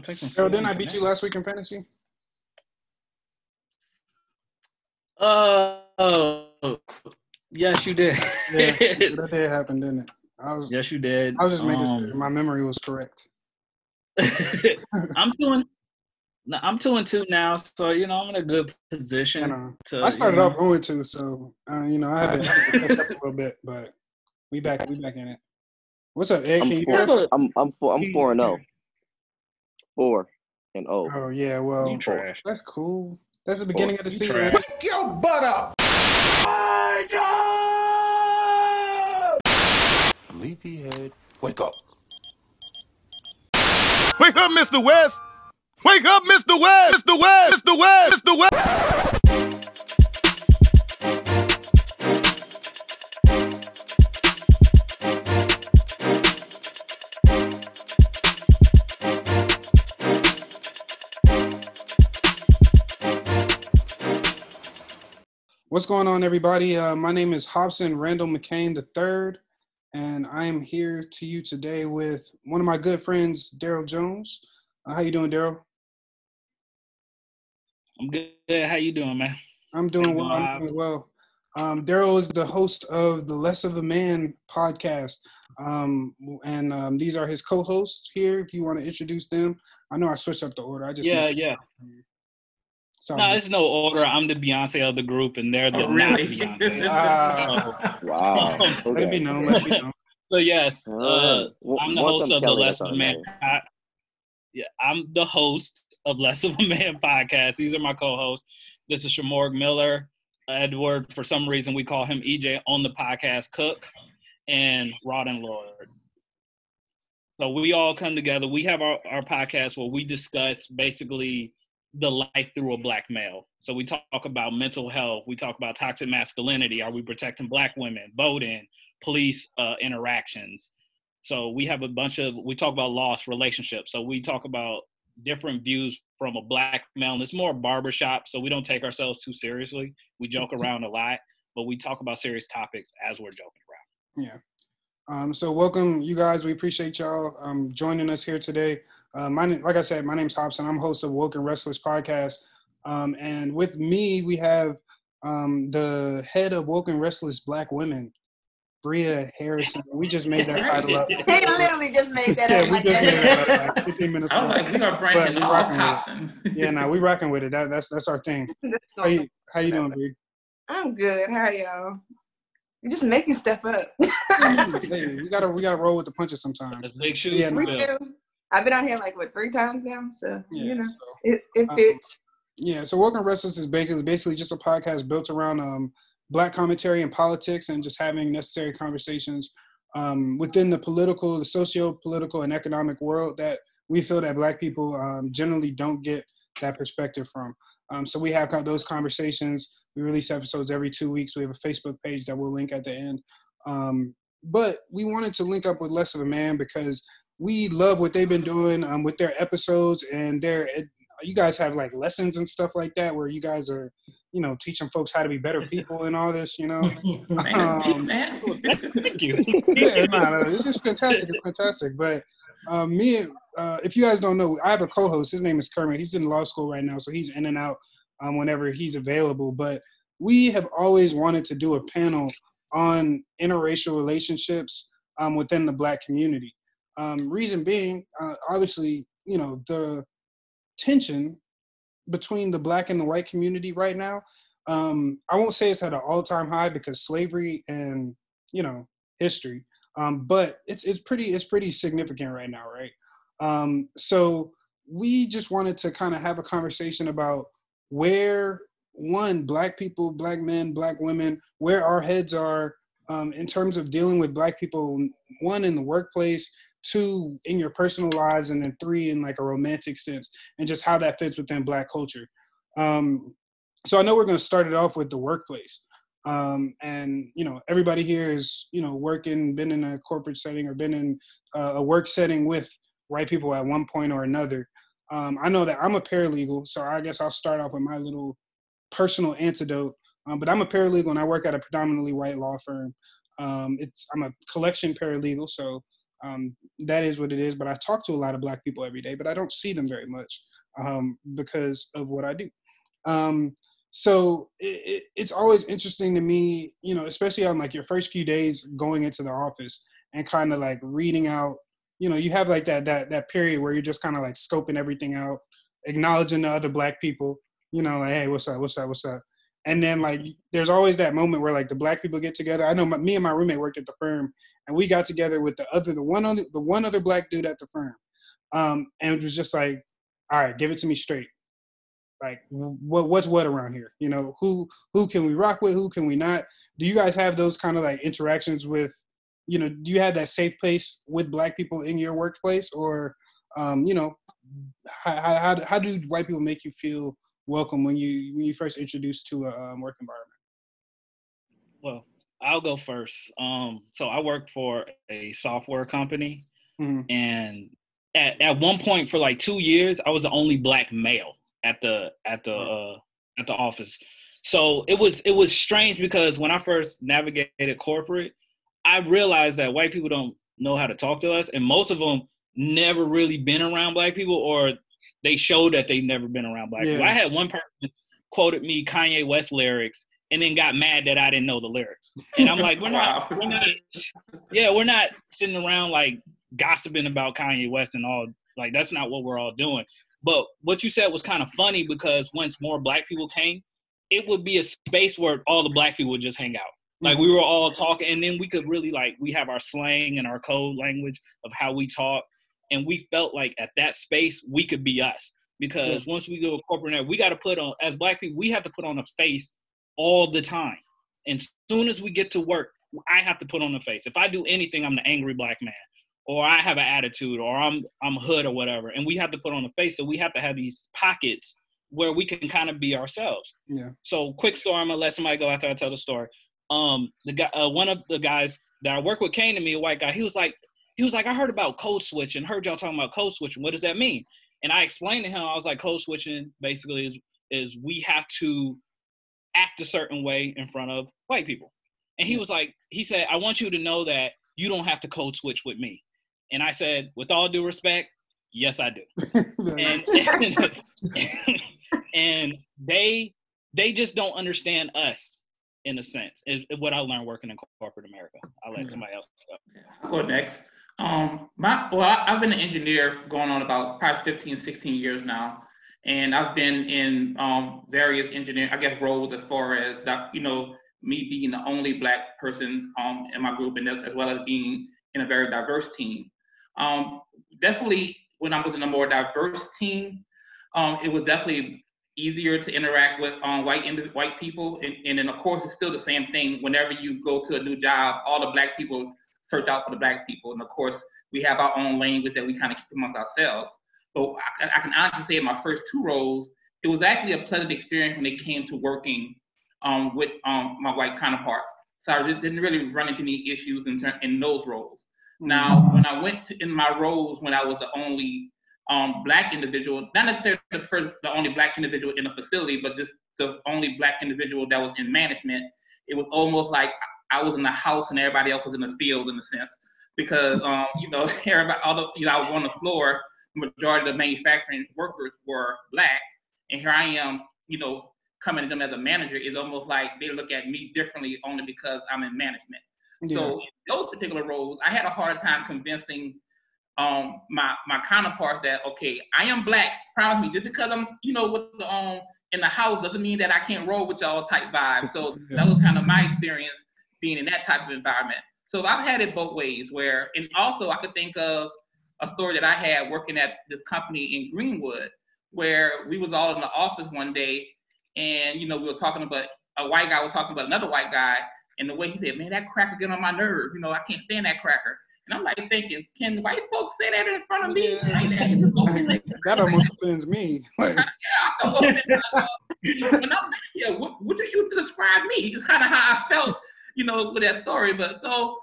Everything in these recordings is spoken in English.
take some. Yo, didn't I beat you last week in fantasy? Uh, oh, yes, you did. Yeah, that did happen, didn't it? I was. yes, you did. I was just making Um, sure my memory was correct. I'm doing. no, I'm two and two now, so you know I'm in a good position. You know, to, I started you know, off 0 2, so uh, you know I had to, I had to catch up a little bit, but we back. We back in it. What's up, Ed? Can I'm you four. hear? I'm I'm four. I'm four and zero. Four and oh. Oh yeah, well You trash. that's cool. That's the beginning of the You season. trash. right? your butt up. Sleepyhead. Wake up. Wake up, Mr. West! Wake up, Mr. West! Mr. West! Mr. West! Mr. West! What's going on, everybody? Uh, my name is Hobson Randall McCain III, and I am here to you today with one of my good friends, Daryl Jones. Uh, how you doing, Daryl? I'm good. How you doing, man? I'm doing well. I'm doing well. Um, Daryl is the host of the Less of a Man podcast, um, and um, these are his co-hosts here. If you want to introduce them, I know I switched up the order. I just Yeah, yeah. So No, it's no order. I'm the Beyonce of the group, and they're the Oh, not really? Beyonce. Wow. let it be known. Let it be known. so yes, uh, Alright. W- I'm the host I'm of the Less of a Man. all right. pod- Yeah, I'm the host of Less of a Man podcast. These are my co-hosts. This is Shamorg Miller, Edward. For some reason, we call him EJ on the podcast. Cook and Rod and Lord. So we all come together. We have our, our podcast where we discuss basically the life through a black male. So we talk about mental health. We talk about toxic masculinity. Are we protecting black women? Voting, police uh, interactions. So we have a bunch of we talk about lost relationships. So we talk about different views from a black male. And it's more barbershop, so we don't take ourselves too seriously. We joke around a lot, but we talk about serious topics as we're joking around. Yeah. Um, so welcome, you guys. We appreciate y'all um, joining us here today. Uh, my like I said, my name's Hobson. I'm host of Woke and Restless podcast, um, and with me we have um, the head of Woke and Restless Black Women, Bria Harrison. We just made that title up. He He literally just made that Yeah, up. we just made that. that up like 15 minutes I was ago. like, we are branching we off rocking with it. Hobson. Yeah, now we rocking with it. That, that's that's our thing. How you, how you doing, Bria? I'm good. How y'all? You're just making stuff up. hey, we gotta we gotta roll with the punches sometimes. That's big shoes Yeah, we do. I've been on here like what three times now, so Yeah, you know so- it, it Um, fits. Yeah, so Welcome Restless is basically basically just a podcast built around um, black commentary and politics and just having necessary conversations um, within the political, the socio-political, and economic world that we feel that black people um, generally don't get that perspective from. Um, so we have those conversations. We release episodes every two weeks. We have a Facebook page that we'll link at the end. Um, but we wanted to link up with Less of a Man because we love what they've been doing um, with their episodes and their you guys have like lessons and stuff like that where you guys are you know teaching folks how to be better people and all this you know Um. Thank you. yeah no, no, it's just fantastic it's fantastic but um, me and uh, if you guys don't know i have a co-host his name is kermit he's in law school right now so he's in and out um, whenever he's available but we have always wanted to do a panel on interracial relationships um, within the black community um, reason being uh, obviously you know the tension between the black and the white community right now. Um, I won't say it's at an all-time high because slavery and you know history, um, but it's it's pretty it's pretty significant right now, right? Um, so we just wanted to kind of have a conversation about where one black people, black men, black women, where our heads are um, in terms of dealing with black people. One in the workplace, two in your personal lives, and then three in like a romantic sense and just how that fits within black culture. Um, so I know we're going to start it off with the workplace. Um, and you know, everybody here is you know working, been in a corporate setting or been in uh, a work setting with white people at one point or another. Um, I know that I'm a paralegal, so I guess I'll start off with my little personal antidote. Um, but I'm a paralegal and I work at a predominantly white law firm. Um, it's I'm a collection paralegal, so um, that is what it is. But I talk to a lot of black people every day, but I don't see them very much um, because of what I do. Um, so it, it, it's always interesting to me, you know, especially on like your first few days going into the office and kind of like reading out. You know, you have like that that that period where you're just kind of like scoping everything out, acknowledging the other black people. You know, like, hey, what's up? What's up? What's up? And then like, there's always that moment where like the black people get together. I know my, me and my roommate worked at the firm, and we got together with the other, the one other, the one other black dude at the firm, um, and it was just like, all right, give it to me straight. Like, what what's what around here? You know, who who can we rock with? Who can we not? Do you guys have those kind of like interactions with? You know, do you have that safe place with black people in your workplace, or um, you know, how, how, how do white people make you feel welcome when you when you first introduced to a um, work environment? Well, I'll go first. Um, so I work for a software company, mm-hmm. and at, at one point for like two years, I was the only black male at the at the uh, at the office. So it was it was strange because when I first navigated corporate, I realized that white people don't know how to talk to us, and most of them never really been around black people, or they showed that they've never been around black yeah. people. I had one person quoted me Kanye West lyrics and then got mad that I didn't know the lyrics. And I'm like, we're not, we're not, yeah, we're not sitting around like gossiping about Kanye West and all. Like that's not what we're all doing. But what you said was kind of funny because once more black people came, it would be a space where all the black people would just hang out. Like we mm-hmm. were all talking, and then we could really like we have our slang and our code language of how we talk, and we felt like at that space we could be us because once we go corporate, we got to put on as black people we have to put on a face all the time. And soon as we get to work, I have to put on a face. If I do anything, I'm the angry black man or I have an attitude, or I'm I'm hood or whatever, and we have to put on a face. So we have to have these pockets where we can kind of be ourselves. Yeah. So quick story. I'm gonna let somebody go after I tell the story. Um, the guy, uh, one of the guys that I work with came to me, a white guy. He was like, he was like, I heard about code switching. Heard y'all talking about code switching. What does that mean? And I explained to him. I was like, code switching basically is is we have to act a certain way in front of white people. And he was like, he said, I want you to know that you don't have to code switch with me. And I said, with all due respect, yes, I do. and, and, and, they they just don't understand us in a sense. Is what I learned working in corporate America. I'll let somebody else go. I'll go next. Um, my well, I, have been an engineer going on about probably 15, 16 years now, and I've been in um, various engineering, I guess, roles as far as that, you know, me being the only black person um, in my group, and as, as well as being in a very diverse team. Um, definitely, when I was in a more diverse team, um, it was definitely easier to interact with um, white white people. And, and then, of course, it's still the same thing. Whenever you go to a new job, all the black people search out for the black people. And of course, we have our own language that we kind of keep amongst ourselves. But I, I, can honestly say in my first two roles, it was actually a pleasant experience when it came to working um, with um, my white counterparts. So I didn't really run into any issues in, ter- in those roles. Now, when I went to, in my roles when I was the only um, black individual, not necessarily the first, the only black individual in the facility, but just the only black individual that was in management, it was almost like I was in the house and everybody else was in the field in a sense, because um, you know everybody, all the, you know, I was on the floor. Majority of the manufacturing workers were black, and here I am, you know, coming to them as a manager. It's almost like they look at me differently only because I'm in management. Yeah. So in those particular roles, I had a hard time convincing um, my my counterparts that okay, I am black. Promise me, just because I'm you know with the um in the house doesn't mean that I can't roll with y'all type vibe. So that was kind of my experience being in that type of environment. So I've had it both ways. Where and also I could think of a story that I had working at this company in Greenwood, where we was all in the office one day, and you know we were talking about a white guy was talking about another white guy, and the way he said, man, that cracker get on my nerve. You know, I can't stand that cracker. And I'm like thinking, can white folks say that in front of me? Yeah. that almost offends me. Like. yeah, I when I'm back here, what, what do you describe me? Just kind of how I felt, you know, with that story. But so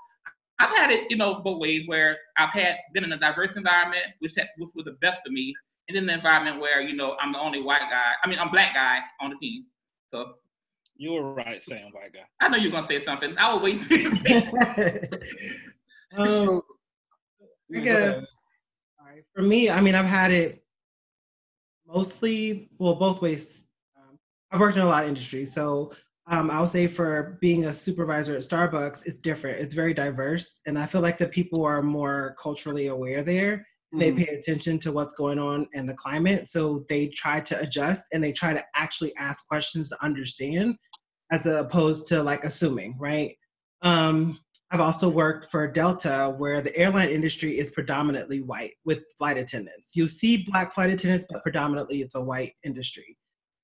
I've had it, you know, both ways where I've had been in a diverse environment, which, had, which was the best of me, and then the environment where, you know, I'm the only white guy. I mean, I'm black guy on the team. So you were right saying white guy. I know you're gonna say something. I will wait for you to um, I guess. All right. For me, I mean, I've had it mostly, well, both ways. Um, I've worked in a lot of industries. So um, I'll say for being a supervisor at Starbucks, it's different. It's very diverse. And I feel like the people are more culturally aware there. They Mhm. pay attention to what's going on in the climate. So they try to adjust and they try to actually ask questions to understand as opposed to like assuming, right? Um, I've also worked for Delta, where the airline industry is predominantly white with flight attendants. You see black flight attendants, but predominantly it's a white industry.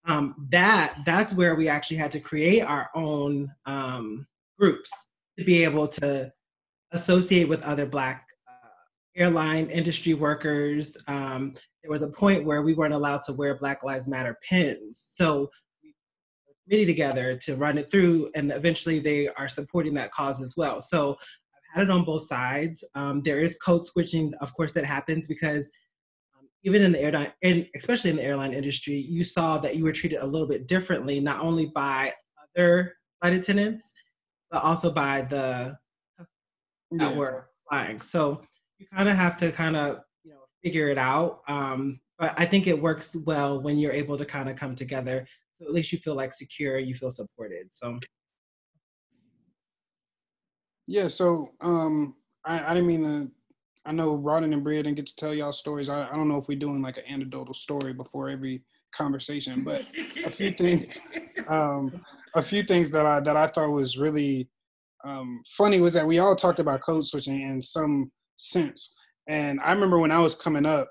Um, that that's where we actually had to create our own um, groups to be able to associate with other black uh, airline industry workers. Um, there was a point where we weren't allowed to wear Black Lives Matter pins, so we committee together to run it through, and eventually they are supporting that cause as well. So I've had it on both sides. Um, there is code switching, of course, that happens because even in the airline, and especially in the airline industry, you saw that you were treated a little bit differently, not only by other flight attendants, but also by the that Yeah. were flying. So you kind of have to kind of you know figure it out. Um, but I think it works well when you're able to kind of come together. So at least you feel like secure, you feel supported. So Yeah, so um, I, I didn't mean to. I know Rodden and Bria didn't get to tell y'all stories. I, I don't know if we're doing like an anecdotal story before every conversation, but a few things, um, a few things that I that I thought was really um, funny was that we all talked about code switching in some sense. And I remember when I was coming up,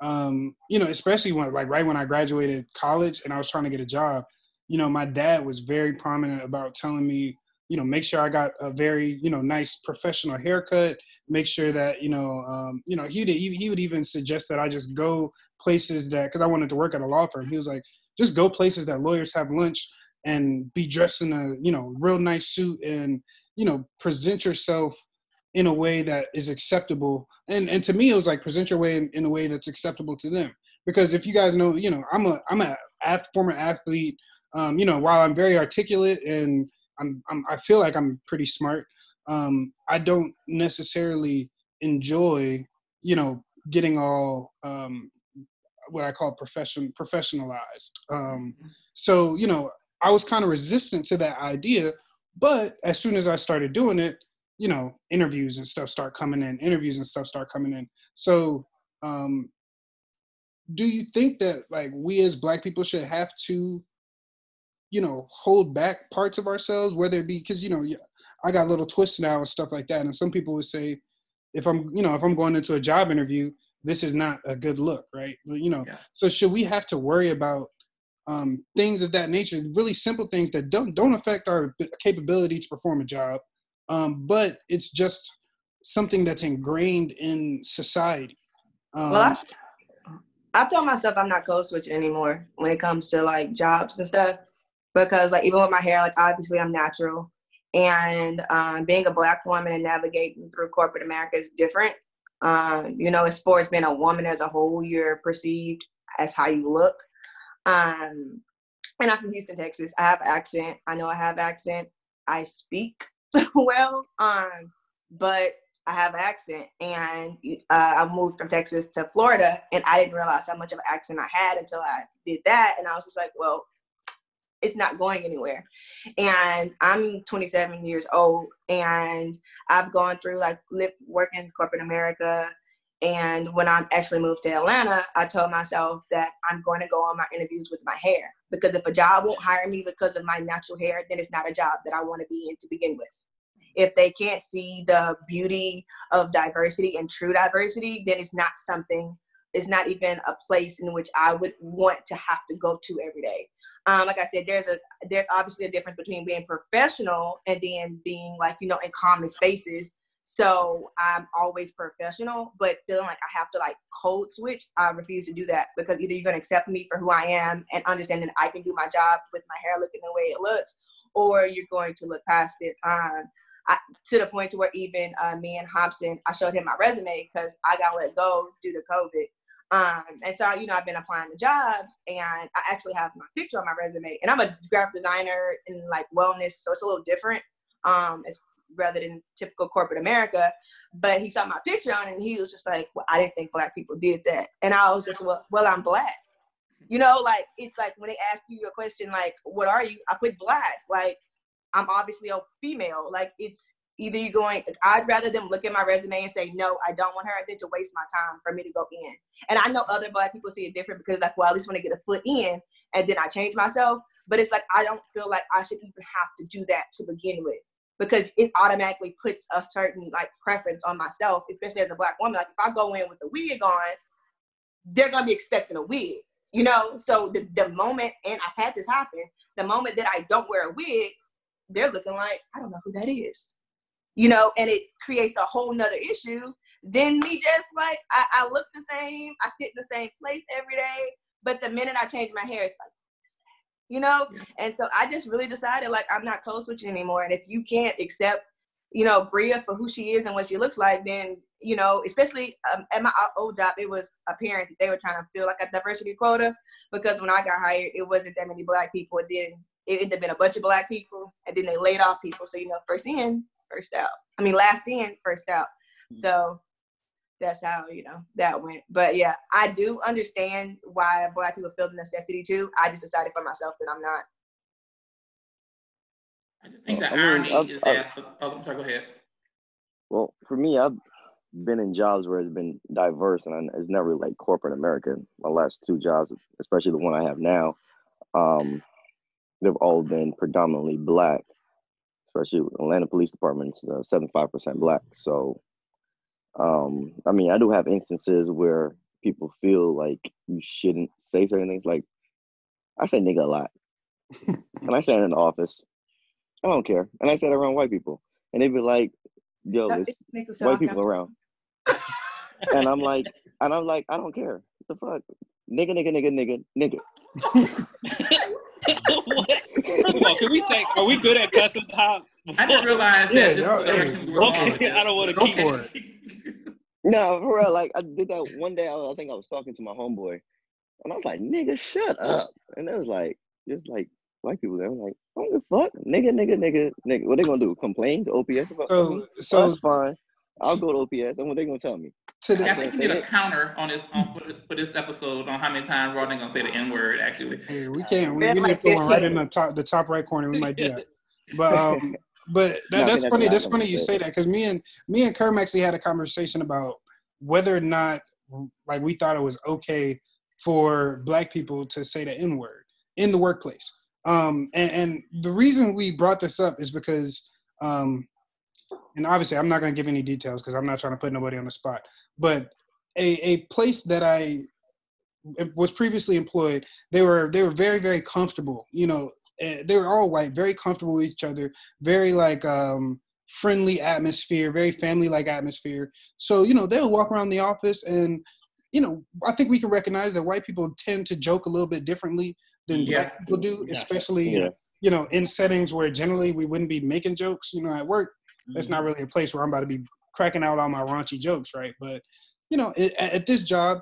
um, you know, especially when like right when I graduated college and I was trying to get a job, you know, my dad was very prominent about telling me, you know, make sure I got a very, you know, nice professional haircut. Make sure that, you know, um, you know, he, he would even suggest that I just go places that because I wanted to work at a law firm. He was like, just go places that lawyers have lunch and be dressed in a, you know, real nice suit and, you know, present yourself in a way that is acceptable. And and to me, it was like present your way in, in a way that's acceptable to them. Because if you guys know, you know, I'm a I'm a former athlete. Um, you know, while I'm very articulate and I'm, I'm I feel like I'm pretty smart. Um, I don't necessarily enjoy, you know, getting all um, what I call profession professionalized. Um, so you know, I was kind of resistant to that idea. But as soon as I started doing it, you know, interviews and stuff start coming in. Interviews and stuff start coming in. So, um, do you think that like we as Black people should have to, you know, hold back parts of ourselves, whether it be because you know, yeah, I got little twists now and stuff like that, and some people would say, if I'm, you know, if I'm going into a job interview, this is not a good look, right? You know, Yeah. so should we have to worry about um, things of that nature, really simple things that don't don't affect our b- capability to perform a job, um, but it's just something that's ingrained in society. Um, Well, I, I told myself I'm not code switching anymore when it comes to like jobs and stuff, because like even with my hair, like obviously I'm natural, and um, being a black woman and navigating through corporate America is different. Um, you know, as far as being a woman as a whole, you're perceived as how you look. Um, and I'm from Houston, Texas. I have accent. I know I have accent. I speak well, um, but I have accent, and uh, I moved from Texas to Florida, and I didn't realize how much of an accent I had until I did that, and I was just like, well, it's not going anywhere. And I'm 27 years old, and I've gone through like live working corporate America. And when I actually moved to Atlanta, I told myself that I'm going to go on my interviews with my hair because if a job won't hire me because of my natural hair, then it's not a job that I want to be in to begin with if they can't see the beauty of diversity and true diversity, then it's not something, it's not even a place in which I would want to have to go to every day. Um, like I said, there's a there's obviously a difference between being professional and then being like, you know, in common spaces. So I'm always professional, but feeling like I have to like code switch, I refuse to do that because either you're gonna accept me for who I am and understand that I can do my job with my hair looking the way it looks, or you're going to look past it. Um, I, to the point to where even uh, me and Hobson, I showed him my resume because I got let go due to COVID. Um, and so, you know, I've been applying to jobs and I actually have my picture on my resume. And I'm a graphic designer in like wellness, so it's a little different. Um, it's rather than typical corporate America. But he saw my picture on and he was just like, Well, I didn't think black people did that. And I was just, Well, well, I'm black. You know, like it's like when they ask you a question like, What are you? I put black. Like I'm obviously a female. Like it's either you're going i'd rather them look at my resume and say no i don't want her than to waste my time for me to go in. And i know other black people see it different because like well i just want to get a foot in and then i change myself. But it's like i don't feel like i should even have to do that to begin with because it automatically puts a certain like preference on myself especially as a black woman. Like if i go in with a wig on they're gonna be expecting a wig you know? So the, the moment and i've had this happen the moment that i don't wear a wig they're looking like i don't know who that is you know, and it creates a whole nother issue. Then me just like I, I look the same, I sit in the same place every day, but the minute I change my hair, it's like, you know. And so I just really decided like I'm not code switching anymore. And if you can't accept, you know, Bria for who she is and what she looks like, then you know, especially um, at my old job, it was apparent that they were trying to fill like a diversity quota because when I got hired, it wasn't that many black people. And then it ended up being a bunch of black people, and then they laid off people. So you know, first in, first out. I mean, last in, first out. Mm-hmm. So that's how you know that went. But yeah, I do understand why black people feel the necessity to. I just decided for myself that I'm not. I think the I irony mean, is that. oh, I'm sorry. Go ahead. Well, for me, I've been in jobs where it's been diverse, and it's never like corporate America. My last two jobs, especially the one I have now, um, they've all been predominantly black especially Atlanta Police Department's uh, 75% black. So, um, I mean, I do have instances where people feel like you shouldn't say certain things. Like, I say nigga a lot. and I say it in the office. I don't care. And I say it around white people. And they be like, yo, there's white people around. and I'm like, and I'm like, I don't care. What the fuck? Nigga, nigga, nigga, nigga, nigga. First of all, can we say, are we good at cussing? How? I didn't realize yeah, that. Yeah, okay, I don't want to keep it. No, for real. Like I did that one day. I, I think I was talking to my homeboy, and I was like, "Nigga, shut up!" And it was like, just like white people there. I'm like, "What don't give a fuck, nigga, nigga, nigga, nigga." What they gonna do? Complain to OPS about so, something? So oh, that's fine. I'll go to OPS, and what they gonna tell me? Today, I think we get a counter on this on, for this episode on how many times Rodney gonna say the N word. Actually, hey, we can't. We, we need to put one right in the top, the top right corner. We might do that. But um, but that, no, that's funny. That's funny you say that because me and me and Kerm actually had a conversation about whether or not like we thought it was okay for black people to say the N word in the workplace. Um, and, and the reason we brought this up is because um, and obviously I'm not going to give any details because I'm not trying to put nobody on the spot. But a, a place that I was previously employed, they were they were very very comfortable. You know, eh, they were all white, very comfortable with each other, very like um, friendly atmosphere, very family like atmosphere. So you know they would walk around the office and. You know, I think we can recognize that white people tend to joke a little bit differently than yeah. black people do, especially yeah. you know in settings where generally we wouldn't be making jokes. You know, at work that's not mm-hmm. really a place where I'm about to be cracking out all my raunchy jokes, right? But you know, it, at this job,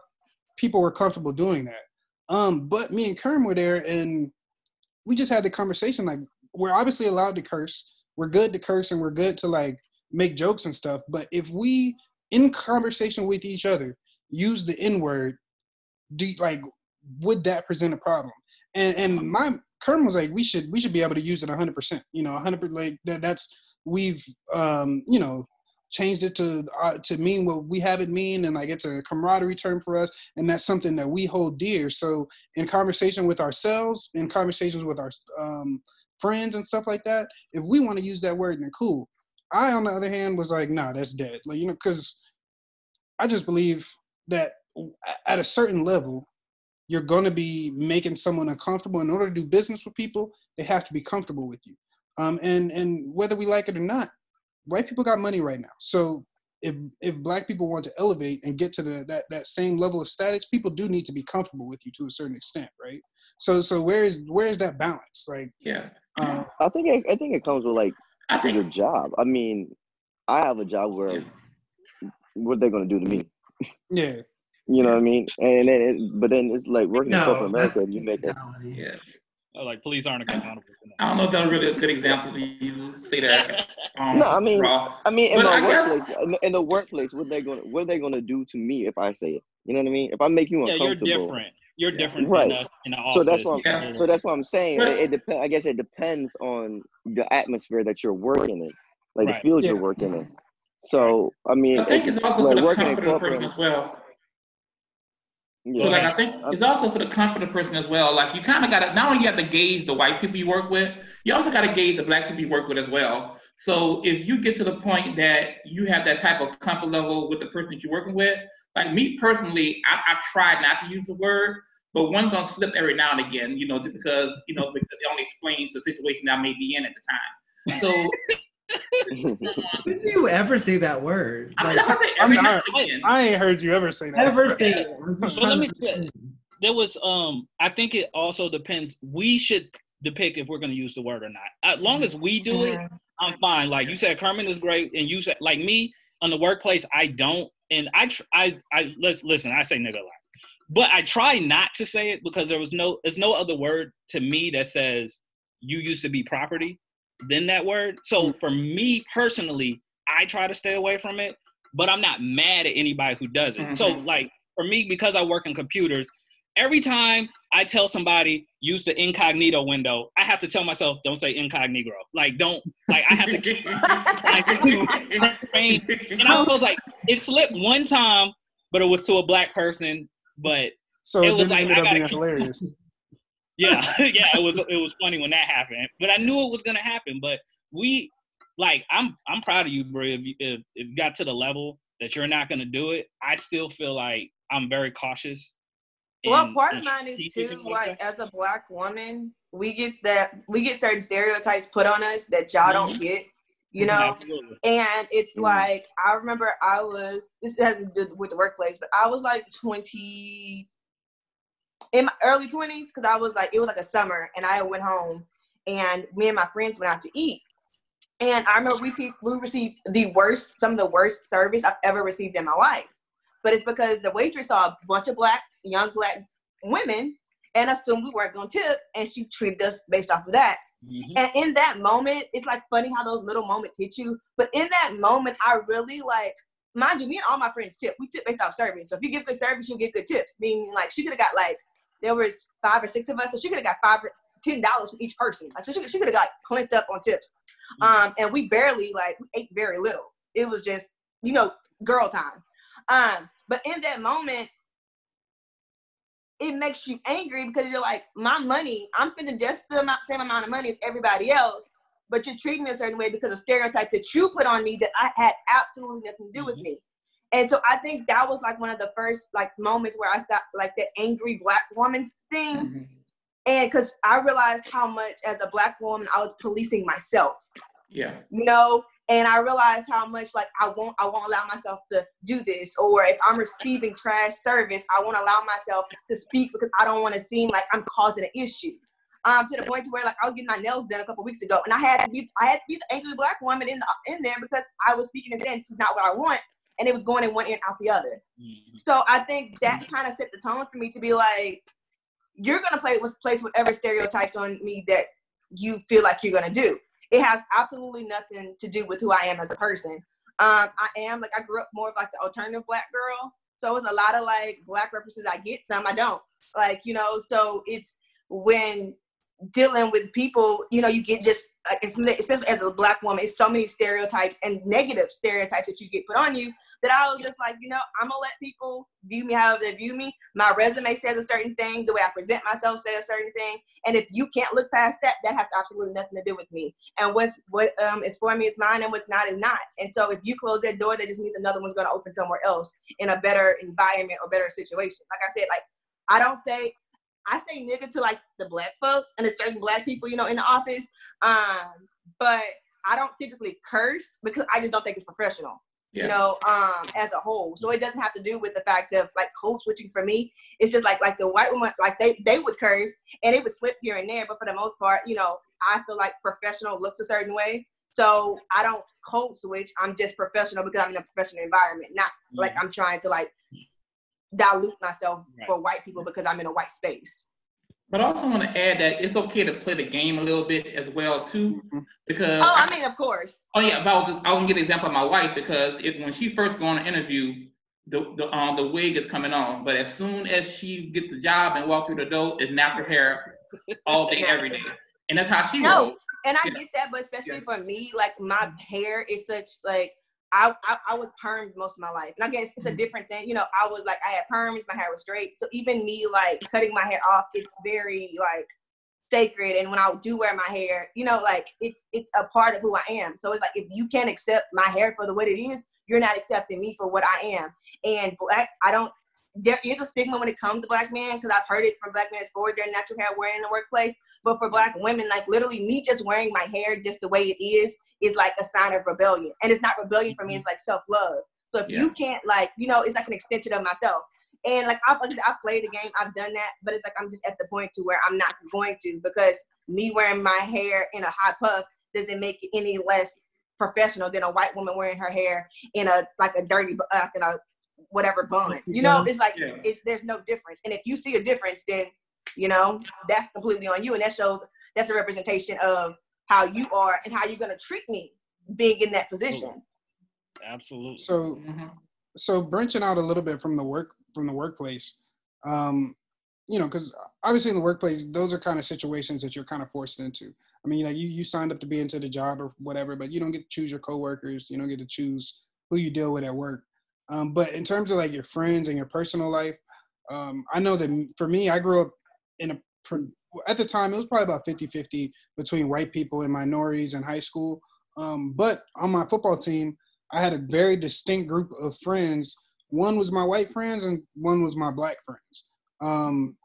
people were comfortable doing that. Um, but me and Kerm were there, and we just had the conversation. Like, we're obviously allowed to curse. We're good to curse, and we're good to like make jokes and stuff. But if we, in conversation with each other, use the N word, do like, would that present a problem? And and my Kerm was like, we should we should be able to use it 100. percent You know, 100 like that. That's we've um, you know changed it to uh, to mean what we have it mean and like it's a camaraderie term for us and that's something that we hold dear. So in conversation with ourselves in conversations with our um, friends and stuff like that if we want to use that word then cool. I on the other hand was like nah that's dead. Like you know because i just believe that at a certain level you're going to be making someone uncomfortable. In order to do business with people they have to be comfortable with you um, and and whether we like it or not, white people got money right now. So if if black people want to elevate and get to the that that same level of status, people do need to be comfortable with you to a certain extent, right? So so where is where is that balance? Like yeah, uh, I think it, I think it comes with like I think, your job. I mean, I have a job where what they're gonna do to me. Yeah. You know what I mean? And then, it, but then it's like working no, in corporate America, and you make it. Yeah. Uh, Like police aren't accountable. I don't know if that's really a good example to use. Say that. Um, No, I mean- raw. I mean, in But my I guess- workplace, in, the- in the workplace, what they going to what are they going to do to me if I say it? You know what I mean? If I make you uncomfortable, Yeah, you're uncomfortable, different. You're Yeah. different Right. than us in the office. so that's what I'm, so that's what I'm saying. But- it, it depends. I guess it depends on the atmosphere that you're working in, like Right. the field you're working in. So I mean, I think it- it's also like the working in comfort of the person corporate. as well. Yeah. So like I think it's also for the comfort of the person as well. Like you kind of got to not only you have to gauge the white people you work with, you also got to gauge the black people you work with as well. So if you get to the point that you have that type of comfort level with the person that you're working with, like me personally, I, I try not to use the word, but one's gonna slip every now and again, you know, just because you know because it only explains the situation that I may be in at the time. So When do you ever say that word? I mean, Like, like I say, I'm every not- I ain't heard you ever say that. ever say it. I'm just But let me to tell- understand. there was um I think it also depends. We should depict if we're gonna use the word or not. As long as we do it, I'm fine. Like you said, Carmen is great, and you said like me on the workplace, I don't, and I tr- I I let's listen. I say nigga a lot, but I try not to say it because there was no there's no other word to me that says you used to be property than that word. So for me personally, I try to stay away from it, but I'm not mad at anybody who does it. So Mhm. like for me, because I work in computers, every time I tell somebody use the incognito window, I have to tell myself don't say incognito. Like don't like I have to keep and I was like it slipped one time, but it was to a black person. But So It it, was didn't like, ended I up gotta being keep- hilarious. yeah, yeah, it was it was funny when that happened. But I knew it was gonna happen. But we like I'm I'm proud of you, bro. If, you- if if you got to the level that you're not gonna do it, I still feel like I'm very cautious. Well, and- part of mine is too, like as a black woman, we get that we get certain stereotypes put on us that y'all don't get, you know. Absolutely. And it's Mhm. like I remember I was this has to do with the workplace, but I was like twenty in my early twenties because I was like it was like a summer and I went home and me and my friends went out to eat. And I remember we received we received the worst, some of the worst service I've ever received in my life. But it's because the waitress saw a bunch of black, young black women and assumed we weren't gonna tip and she treated us based off of that. Mhm. And in that moment, it's like funny how those little moments hit you. But in that moment, I really like, mind you, me and all my friends tip. We tip based off service. So if you give good service, you'll get good tips. Meaning, like, she could have got like, there was five or six of us, so she could have got five, or ten dollars from each person. Like, so she, she could have got clinked up on tips. Um, and we barely like we ate very little. It was just, you know, girl time. Um, but in that moment, it makes you angry because you're like, my money, I'm spending just the amount, same amount of money as everybody else, but you're treating me a certain way because of stereotypes that you put on me that I had absolutely nothing to do with me. And so I think that was like one of the first like moments where I stopped like the angry black woman thing. Mhm. And because I realized how much as a black woman I was policing myself Yeah. you know and i realized how much like i won't i won't allow myself to do this or if i'm receiving trash service i won't allow myself to speak because i don't want to seem like i'm causing an issue um to the point to where like i was getting my nails done a couple weeks ago and i had to be i had to be the angry black woman in the, in there because i was speaking and saying this is not what i want and it was going in one ear out the other Mhm. so I think that kind of set the tone for me to be like, you're gonna play with place whatever stereotypes on me that you feel like you're gonna do. It has absolutely nothing to do with who I am as a person. Um, I am like I grew up more of like the alternative black girl, so it's a lot of like black references I get, some I don't. Like you know, so it's when dealing with people, you know, you get just especially as a black woman, it's so many stereotypes and negative stereotypes that you get put on you that I was just like, you know, I'm gonna let people view me how they view me. My resume says a certain thing, the way I present myself says a certain thing, and if you can't look past that, that has absolutely nothing to do with me. And what's what um is for me is mine, and what's not is not. And so if you close that door, that just means another one's gonna open somewhere else in a better environment or better situation. Like I said, like I don't say I say nigga to like the black folks and the certain black people, you know, in the office. Um, but I don't typically curse because I just don't think it's professional Yeah. you know, um, as a whole. So it doesn't have to do with the fact of like code switching for me. It's just like like the white woman, like they they would curse and it would slip here and there, but for the most part, you know, I feel like professional looks a certain way. So I don't code switch. I'm just professional because I'm in a professional environment, not like I'm trying to like dilute myself Right. for white people because I'm in a white space. But I also want to add that it's okay to play the game a little bit as well too, because Oh, I mean, of course. Oh yeah, but I was, I was gonna give an example of my wife because it, when she first go on an interview, the the um the wig is coming on, but as soon as she gets the job and walk through the door, it's natural hair all day, every day, and that's how she No, rolls. and I Yeah. get that, but especially for me, like my hair is such like I, I I was permed most of my life, and I guess it's a mm. different thing. You know, I was like I had perms, my hair was straight, so even me like cutting my hair off, it's very like sacred. And when I do wear my hair, you know, like it's it's a part of who I am. So it's like if you can't accept my hair for the what it is, you're not accepting me for what I am. And black, I don't. There is a stigma when it comes to black men because I've heard it from black men for their natural hair wearing in the workplace. But for black women, like literally me just wearing my hair just the way it is is like a sign of rebellion. And it's not rebellion for me, it's like self-love. So if you can't like, you know, it's like an extension of myself. And like I've, like I've played the game, I've done that, but it's like I'm just at the point to where I'm not going to because me wearing my hair in a hot puff doesn't make it any less professional than a white woman wearing her hair in a like a dirty uh, in a whatever bun. You know, it's like Yeah. it's there's no difference. And if you see a difference, then you know that's completely on you, and that shows that's a representation of how you are and how you're gonna treat me being in that position. Absolutely. So, Mm-hmm. so branching out a little bit from the work from the workplace, um, you know, because obviously in the workplace, those are kind of situations that you're kind of forced into. I mean, like you you signed up to be into the job or whatever, but you don't get to choose your coworkers. You don't get to choose who you deal with at work. Um, but in terms of like your friends and your personal life, um, I know that for me, I grew up in a at the time it was probably about 50-50 between white people and minorities in high school. Um, but on my football team, I had a very distinct group of friends. One was my white friends, and one was my black friends. Um,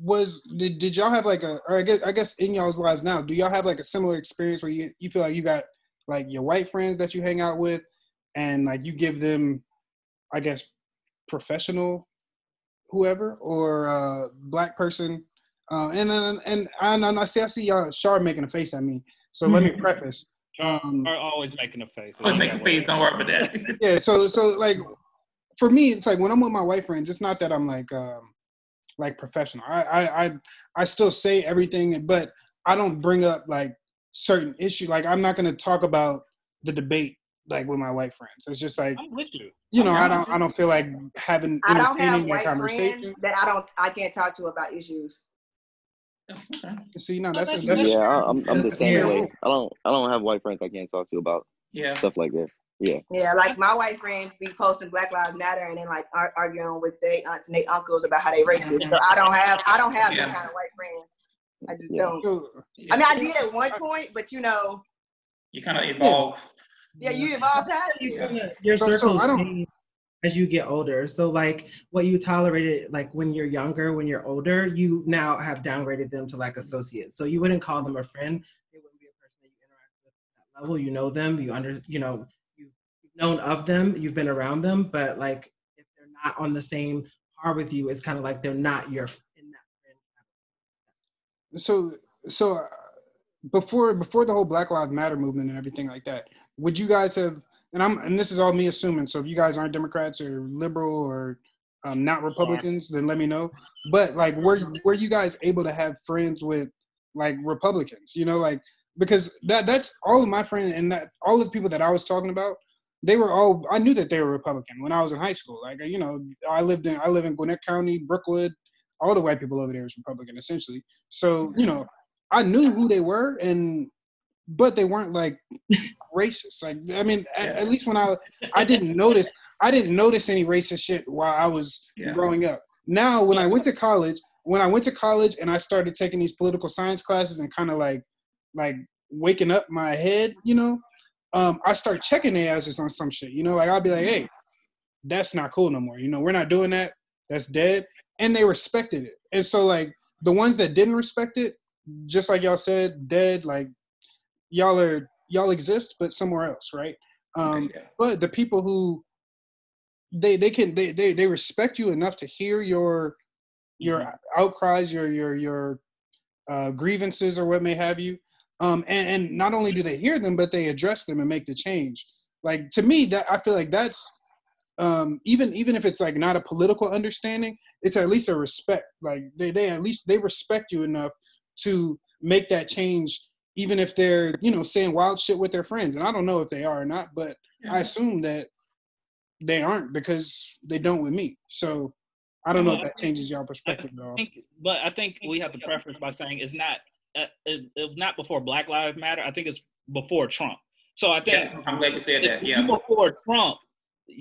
was did, did y'all have like a or I guess I guess in y'all's lives now, do y'all have like a similar experience where you, you feel like you got like your white friends that you hang out with and like you give them I guess professional whoever or uh black person uh and then and I and I see I see y'all Shar making a face at me. So let me preface. Um Are always making a face. Oh, make a face. Don't worry about that. yeah so so like for me it's like when i'm with my white friends it's not that i'm like um like professional i i i, I still say everything but i don't bring up like certain issue like i'm not going to talk about the debate like with my white friends it's just like I'm with you. you know i don't i don't feel like having I don't have that uh, white conversation friends that I don't I can't talk to about issues. Okay. see no Oh, that's that's- that's Yeah, I- I'm I'm the same Yeah. way. I don't I don't have white friends I can't talk to about Yeah. stuff like this. Yeah. Yeah, like my white friends be posting Black Lives Matter and then like ar- arguing with their aunts and their uncles about how they racist. So I don't have I don't have Yeah. that kind of white friends. I just Yeah. don't. so, I mean, I did at one point, but you know, You kind of evolve. Yeah, you evolve past You it. kinda- your So- so circles I as you get older. So like what you tolerated like when you're younger, when you're older, you now have downgraded them to like associates. So you wouldn't call them a friend. They wouldn't be a person that you interact with at that level. You know them, you under you know, you've known of them, you've been around them, but like if they're not on the same par with you, it's kind of like they're not your in that friend so so uh, before before the whole black lives matter movement and everything like that would you guys have and i'm and this is all me assuming so if you guys aren't democrats or liberal or um, not republicans then let me know. But like were were you guys able to have friends with like republicans you know like because that that's all of my friends and that all of the people that i was talking about they were all i knew that they were republican when i was in high school. Like you know i lived in i live in gwinnett county brookwood all the white people over there is republican essentially. So you know I knew who they were, and but they weren't like racist. Like I mean, at, at least when I I didn't notice I didn't notice any racist shit while I was Yeah. growing up. Now when I went to college, when I went to college and I started taking these political science classes and kind of like like waking up my head, you know, um, I start checking their asses on some shit. You know, like I'll be like, hey, that's not cool no more. You know, we're not doing that. That's dead. And they respected it. And so like the ones that didn't respect it, just like y'all said, dead, like y'all are y'all exist, but somewhere else, right? Um, Okay, yeah. but the people who they they can they, they they respect you enough to hear your your outcries, your your your uh, grievances or what may have you. Um, and, and not only do they hear them, but they address them and make the change. Like to me, that I feel like that's um, even even if it's like not a political understanding, it's at least a respect. Like they they at least they respect you enough to make that change, even if they're you know saying wild shit with their friends. And I don't know if they are or not, but I assume that they aren't because they don't with me. So I don't know if that changes your perspective at all. I think, but I think we have to preference by saying it's not uh, it, it, not before Black Lives Matter. I think it's before Trump. So I think Yeah, I'm glad you said that. Yeah. before Trump,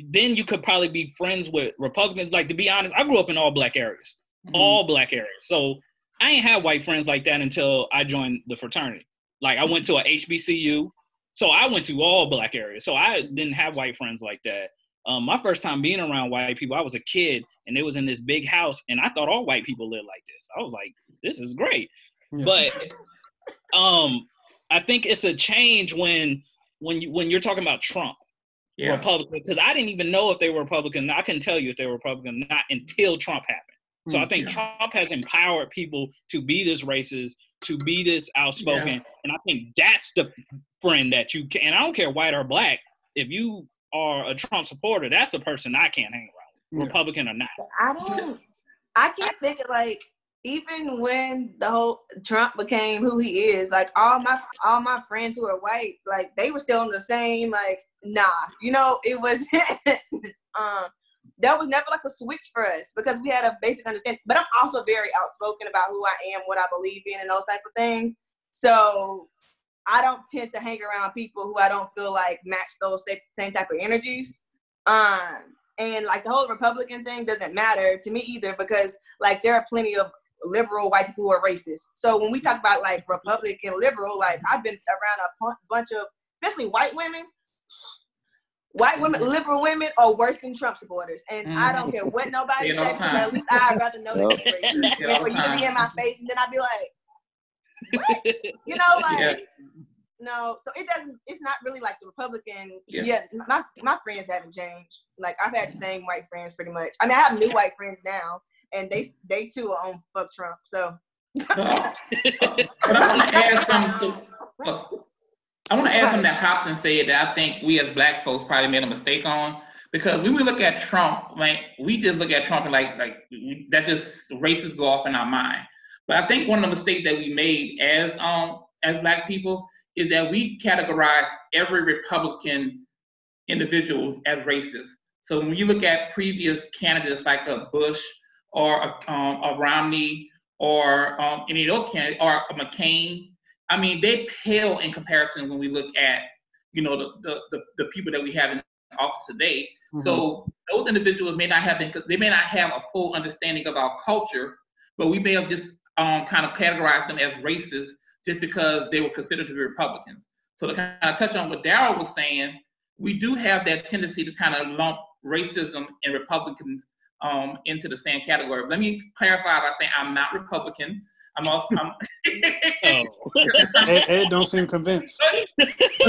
then you could probably be friends with Republicans. Like to be honest, I grew up in all black areas, Mm-hmm. all black areas. So I ain't had white friends like that until I joined the fraternity. Like I went to a HBCU, so I went to all black areas. So I didn't have white friends like that. Um, my first time being around white people, I was a kid, and it was in this big house, and I thought all white people lived like this. I was like, this is great. Yeah. But um, I think it's a change when when you when you're talking about Trump. Yeah. Republican because I didn't even know if they were Republican. I couldn't tell you if they were Republican not until Trump happened. So I Mm, think Trump has empowered people to be this racist, to be this outspoken, Yeah. and I think that's the friend that you can. And I don't care white or black. If you are a Trump supporter, that's a person I can't hang around, with, Yeah. Republican or not. I don't. I can't think of like even when the whole Trump became who he is. Like all my all my friends who are white, like they were still in the same. Like nah, you know, it was. um, that was never like a switch for us because we had a basic understanding. But I'm also very outspoken about who I am, what I believe in, and those type of things. So I don't tend to hang around people who I don't feel like match those same, type of energies. Um, and like the whole Republican thing doesn't matter to me either because like there are plenty of liberal white people who are racist. So when we talk about like Republican liberal, like I've been around a bunch of especially white women. White women, liberal women are worse than Trump supporters, and I don't care what nobody Say it all says. the. At least I'd rather know that Yep. they're racist Say it than for you to be in my face, and then I'd be like, what? you know, like Yeah. no. So it doesn't. It's not really like the Republican. Yeah. Yeah. my my friends haven't changed. Like I've had the same white friends pretty much. I mean, I have new white friends now, and they they too are on fuck Trump. So. Uh, but I want to add something. To, uh, I want to add something that Hobson said that I think we as black folks probably made a mistake on. Because when we look at Trump, like we just look at Trump and like like that just races go off in our mind. But I think one of the mistakes that we made as um as black people is that we categorize every Republican individuals as racist. So when you look at previous candidates like a Bush or a, um, a Romney or um, any of those candidates or a McCain, I mean they pale in comparison when we look at you know the the, the, the people that we have in office today. So those individuals may not have been they may not have a full understanding of our culture, but we may have just um, kind of categorized them as racist just because they were considered to be Republicans. So to kind of touch on what Daryl was saying, we do have that tendency to kind of lump racism and Republicans um, into the same category. Let me clarify by saying I'm not Republican. I'm also I'm, Oh. Ed, Ed don't seem convinced. um,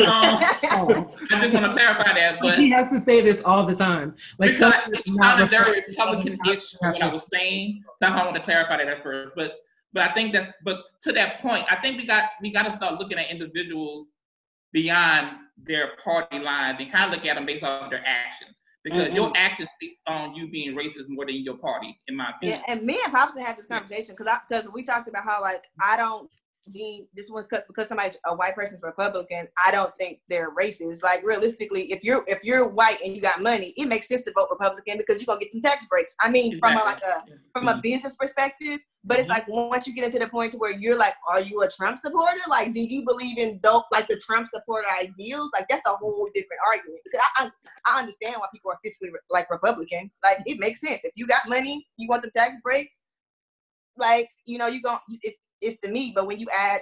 Oh, I just want to clarify that, but he has to say this all the time. Like because something it that's not sounded very Republican Republican-ish doesn't what I to- was saying. So I want to clarify that at first. But but I think that but to that point, I think we got we got to start looking at individuals beyond their party lines and kind of look at them based off their actions. Because And- your actions speak on you being racist more than your party, in my Yeah, opinion. and me and Hobson had this conversation because I because we talked about how like I don't deem this one because somebody's a white person's Republican. I don't think they're racist. Like realistically, if you're if you're white and you got money, it makes sense to vote Republican because you're gonna get some tax breaks. I mean, from a, like a from a mm-hmm. business perspective. But it's mm-hmm. like once you get into the point to where you're like, are you a Trump supporter? Like, do you believe in dope like the Trump supporter ideals? Like that's a whole different argument. Because I, I I understand why people are fiscally like Republican. Like it makes sense. If you got money, you want the tax breaks. Like you know, you going it, it's the me. But when you add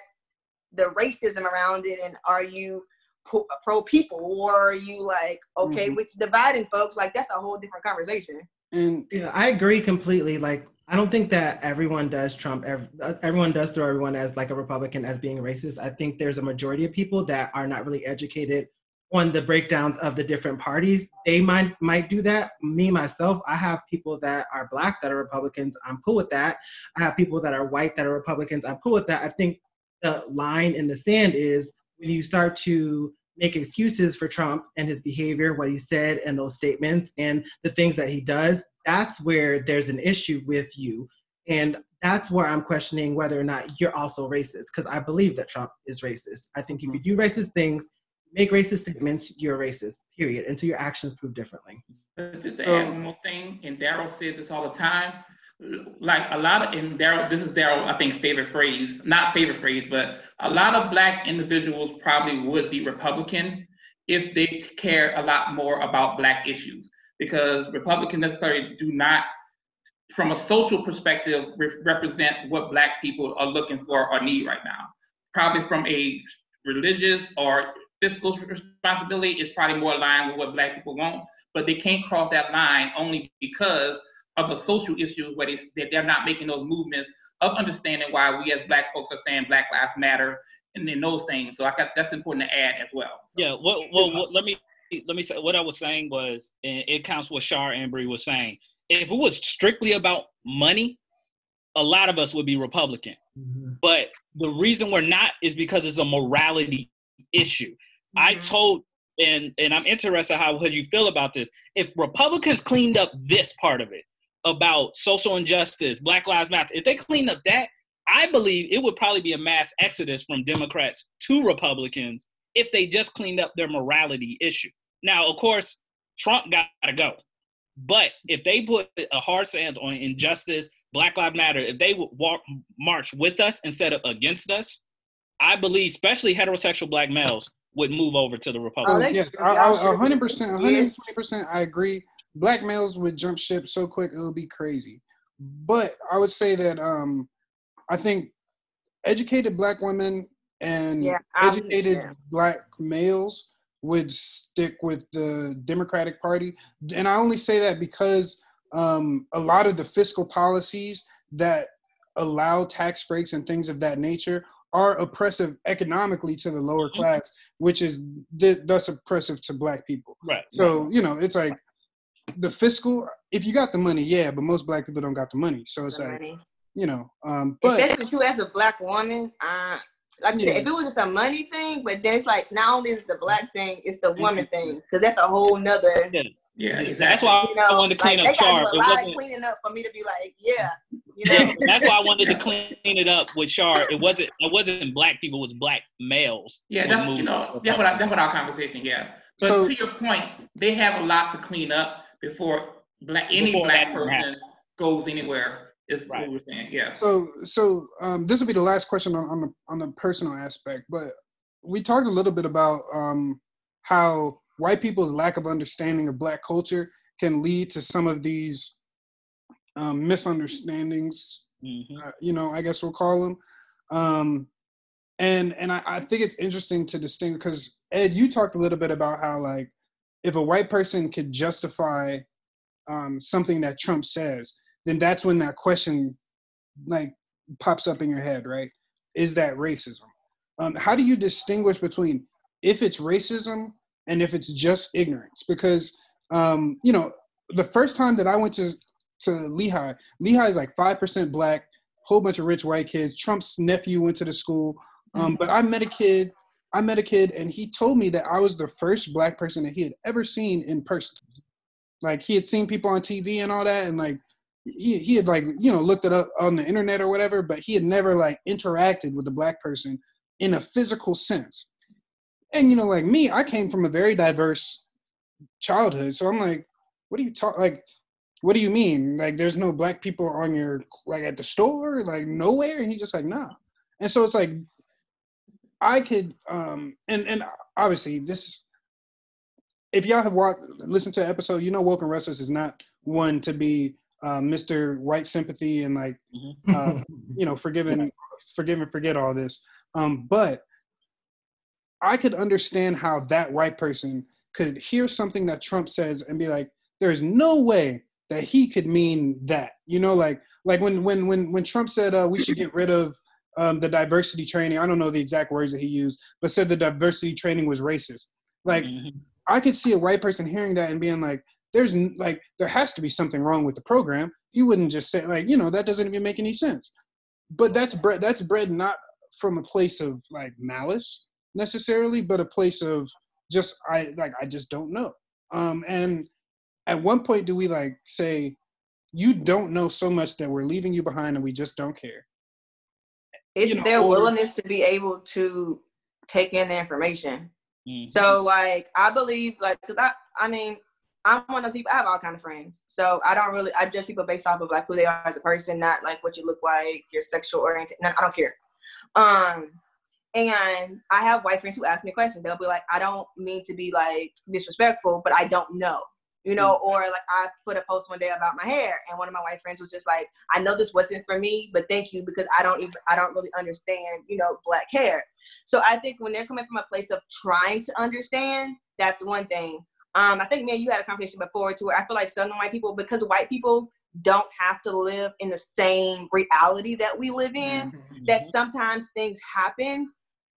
the racism around it, and are you pro, pro people or are you like okay Mhm. with dividing folks? Like that's a whole different conversation. And Yeah, I agree completely. Like, I don't think that everyone does Trump. ev- uh, Everyone does throw everyone as like a Republican as being racist. I think there's a majority of people that are not really educated on the breakdowns of the different parties. They might might do that. Me myself, I have people that are black that are Republicans. I'm cool with that. I have people that are white that are Republicans. I'm cool with that. I think the line in the sand is when you start to make excuses for Trump and his behavior, what he said, and those statements, and the things that he does, that's where there's an issue with you. And that's where I'm questioning whether or not you're also racist, because I believe that Trump is racist. I think if mm-hmm. you do racist things, make racist statements, you're a racist, period, until your actions prove differently. But just to add one more thing, and Daryl says this all the time, like a lot of, and Daryl, this is Daryl, I think, favorite phrase, not favorite phrase, but a lot of black individuals probably would be Republican if they care a lot more about black issues. Because Republicans necessarily do not, from a social perspective, re- represent what black people are looking for or need right now. Probably from a religious or fiscal responsibility, is probably more aligned with what black people want, but they can't cross that line only because of the social issues where they, that they're not making those movements of understanding why we as black folks are saying Black Lives Matter and then those things. So I got that's important to add as well. So, Yeah. Well, well, well, let me let me say what I was saying was, and it counts what Shar and Bree was saying. If it was strictly about money, a lot of us would be Republican. Mm-hmm. But the reason we're not is because it's a morality issue. I mm-hmm. told, and and I'm interested how how you feel about this. If Republicans cleaned up this part of it about social injustice, Black Lives Matter, if they cleaned up that, I believe it would probably be a mass exodus from Democrats to Republicans if they just cleaned up their morality issue. Now, of course, Trump got to go. But if they put a hard stance on injustice, Black Lives Matter, if they would walk, march with us instead of against us, I believe, especially heterosexual black males, would move over to the Oh, Republicans. yes, I, I, a hundred percent, hundred and twenty percent. I agree. Black males would jump ship so quick it would be crazy. But I would say that um, I think educated black women and Yeah, educated yeah. black males would stick with the Democratic Party, and I only say that because um, a lot of the fiscal policies that allow tax breaks and things of that nature are oppressive economically to the lower Mhm. class, which is th- thus oppressive to black people. Right. So you know, it's like the fiscal. If you got the money, yeah, but most black people don't got the money. So it's The like money. you know, um, but Especially too as a black woman. Uh, like I Yeah. said, if it was just a money thing, but then it's like not only is it the black thing, it's the woman thing, because that's a whole nother. Yeah. yeah, That's exactly. why You know, I wanted to clean like, up they Shar. It do a lot of wasn't, cleaning up for me to be like, yeah, you yeah, know. that's why I wanted to clean it up with Shar. It wasn't it wasn't black people, it was black males. Yeah, that's you know that's what I, that's what our conversation. Yeah, but So- to your point, they have a lot to clean up before black any Before black person happen. goes anywhere. Is Right. what we're saying. Yeah. So, so um, this will be the last question on, on the on the personal aspect, but we talked a little bit about um, how white people's lack of understanding of black culture can lead to some of these um, misunderstandings. Mhm. Uh, you know, I guess we'll call them. Um, and and I, I think it's interesting to distinguish because Ed, you talked a little bit about how like if a white person could justify um, something that Trump says, then that's when that question like pops up in your head, right? Is that racism? Um, how do you distinguish between if it's racism and if it's just ignorance? Because um, you know, the first time that I went to to Lehigh, Lehigh is like five percent black, whole bunch of rich white kids. Trump's nephew went to the school, um, but I met a kid. I met a kid, and he told me that I was the first black person that he had ever seen in person. Like he had seen people on TV and all that, and like he he had like you know looked it up on the internet or whatever, but he had never like interacted with a black person in a physical sense. And you know, like me, I came from a very diverse childhood, so I'm like, what do you talk like? What do you mean? Like, there's no black people on your like at the store, like nowhere? And he's just like, nah. And so it's like, I could, um, and and obviously this, if y'all have watched, listened to the episode, you know, Woken Restless is not one to be uh, Mr. White sympathy and like, uh, you know, forgive and forgive and forget all this. Um, but I could understand how that white person could hear something that Trump says and be like, "There's no way that he could mean that." You know, like like when when when when Trump said uh, we should get rid of um, the diversity training. I don't know the exact words that he used, but said the diversity training was racist. Like Mhm. I could see a white person hearing that and being like, "There's like there has to be something wrong with the program." He wouldn't just say like, you know, that doesn't even make any sense. But that's bread. That's bread not from a place of like malice necessarily, but a place of just I like I just don't know. Um, and at one point, do we like say, you don't know so much that we're leaving you behind and we just don't care? It's You know, their or- willingness to be able to take in the information. Mhm. So like I believe like cause I I mean I'm one of those people I have all kind of friends. So I don't really I judge people based off of like who they are as a person, not like what you look like, your sexual orientation. No, I don't care. Um and I have white friends who ask me questions. They'll be like, I don't mean to be like disrespectful, but I don't know. You know, or like I put a post one day about my hair, and one of my white friends was just like, I know this wasn't for me, but thank you because I don't even I don't really understand, you know, black hair. So I think when they're coming from a place of trying to understand, that's one thing. Um, I think man, you had a conversation before to where I feel like southern white people, because white people don't have to live in the same reality that we live in, that sometimes things happen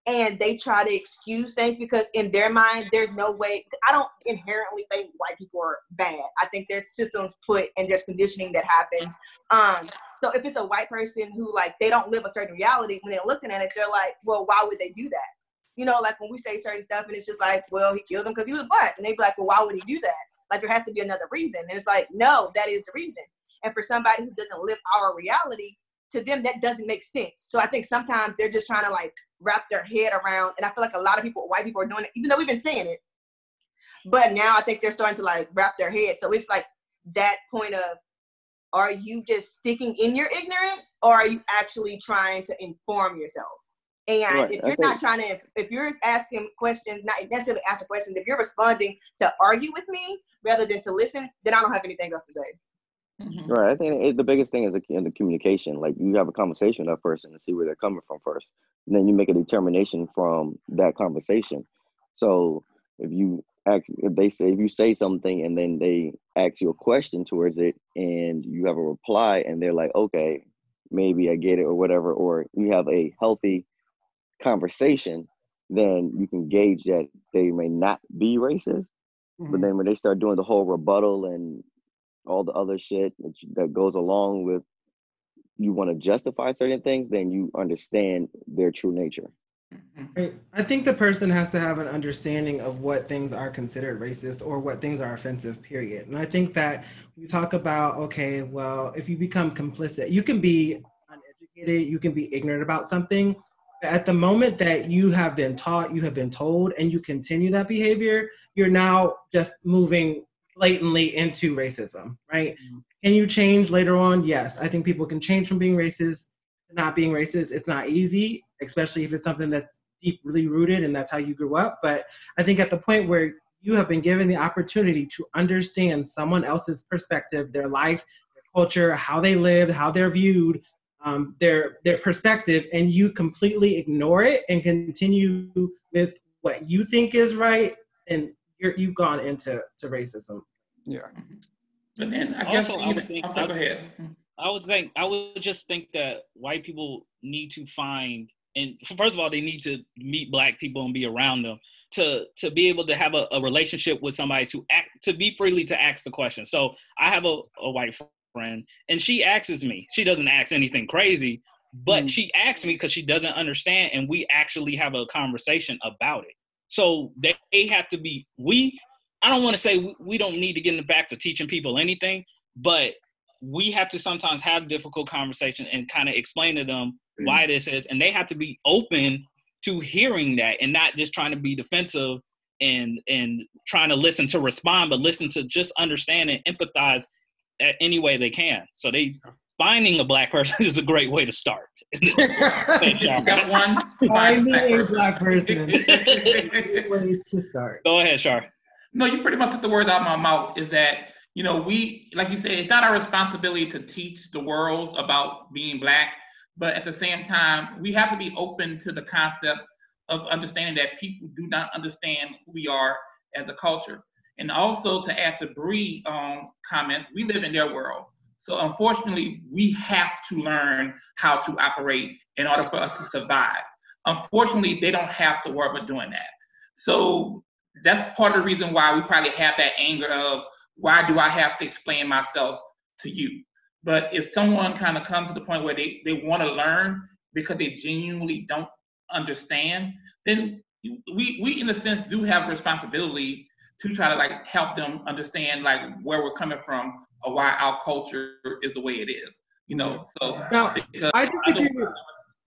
and they try to excuse things because in their mind there's no way I don't inherently think white people are bad. I think there's systems put and there's conditioning that happens. Um so if it's a white person who like they don't live a certain reality, when they're looking at it, they're like, well, why would they do that? You know, like when we say certain stuff and it's just like, well, he killed him because he was black. And they'd be like, well, why would he do that? Like there has to be another reason. And it's like, no, that is the reason. And for somebody who doesn't live our reality, to them that doesn't make sense. So I think sometimes they're just trying to like wrap their head around, and I feel like a lot of people, white people, are doing it, even though we've been saying it. But now I think they're starting to like wrap their head. So it's like that point of, are you just sticking in your ignorance, or are you actually trying to inform yourself? And Right, if you're think- not trying to, if you're asking questions, not necessarily asking questions, if you're responding to argue with me rather than to listen, then I don't have anything else to say. Mhm. Right. I think it, the biggest thing is the, in the communication. Like you have a conversation with that person and see where they're coming from first. And then you make a determination from that conversation. So if you ask, if they say, if you say something and then they ask you a question towards it and you have a reply and they're like, okay, maybe I get it or whatever, or you have a healthy conversation, then you can gauge that they may not be racist. But Mhm. then when they start doing the whole rebuttal and all the other shit that, you- that goes along with you want to justify certain things, then you understand their true nature. Mhm. I think the person has to have an understanding of what things are considered racist or what things are offensive, period. And I think that we talk about, okay, well, if you become complicit, you can be uneducated, you can be ignorant about something. But at the moment that you have been taught, you have been told, and you continue that behavior, you're now just moving blatantly into racism, right? Can you change later on? Yes. I think people can change from being racist to not being racist. It's not easy, especially if it's something that's deeply rooted and that's how you grew up. But I think at the point where you have been given the opportunity to understand someone else's perspective, their life, their culture, how they live, how they're viewed, um, their their perspective, and you completely ignore it and continue with what you think is right, and you're, you've gone into to racism. Yeah. But then I guess Also, I would even, think- I'm sorry, go ahead. I would think I would just think that white people need to find and first of all they need to meet black people and be around them to to be able to have a, a relationship with somebody to act to be freely to ask the question. So I have a, a white friend and she asks me. She doesn't ask anything crazy, but Mhm. she asks me because she doesn't understand and we actually have a conversation about it. So they, they have to be we I don't want to say we, we don't need to get in the back to teaching people anything, but we have to sometimes have difficult conversation and kind of explain to them mm. why this is and they have to be open to hearing that and not just trying to be defensive and and trying to listen to respond but listen to just understand and empathize at any way they can so they finding a black person is a great way to start Thanks. Got one. Finding black a person. black person. Way to start. go ahead Shar. No, you pretty much took the words out of my mouth. Is that you know we like you said, it's not our responsibility to teach the world about being black, but at the same time, we have to be open to the concept of understanding that people do not understand who we are as a culture. And also to add to Bree um, comments, we live in their world. So unfortunately, we have to learn how to operate in order for us to survive. Unfortunately, they don't have to worry about doing that. So that's part of the reason why we probably have that anger of why do I have to explain myself to you? But if someone kind of comes to the point where they, they want to learn because they genuinely don't understand, then we we in a sense do have responsibility to try to like help them understand like where we're coming from or why our culture is the way it is. You know, so Now, I disagree with,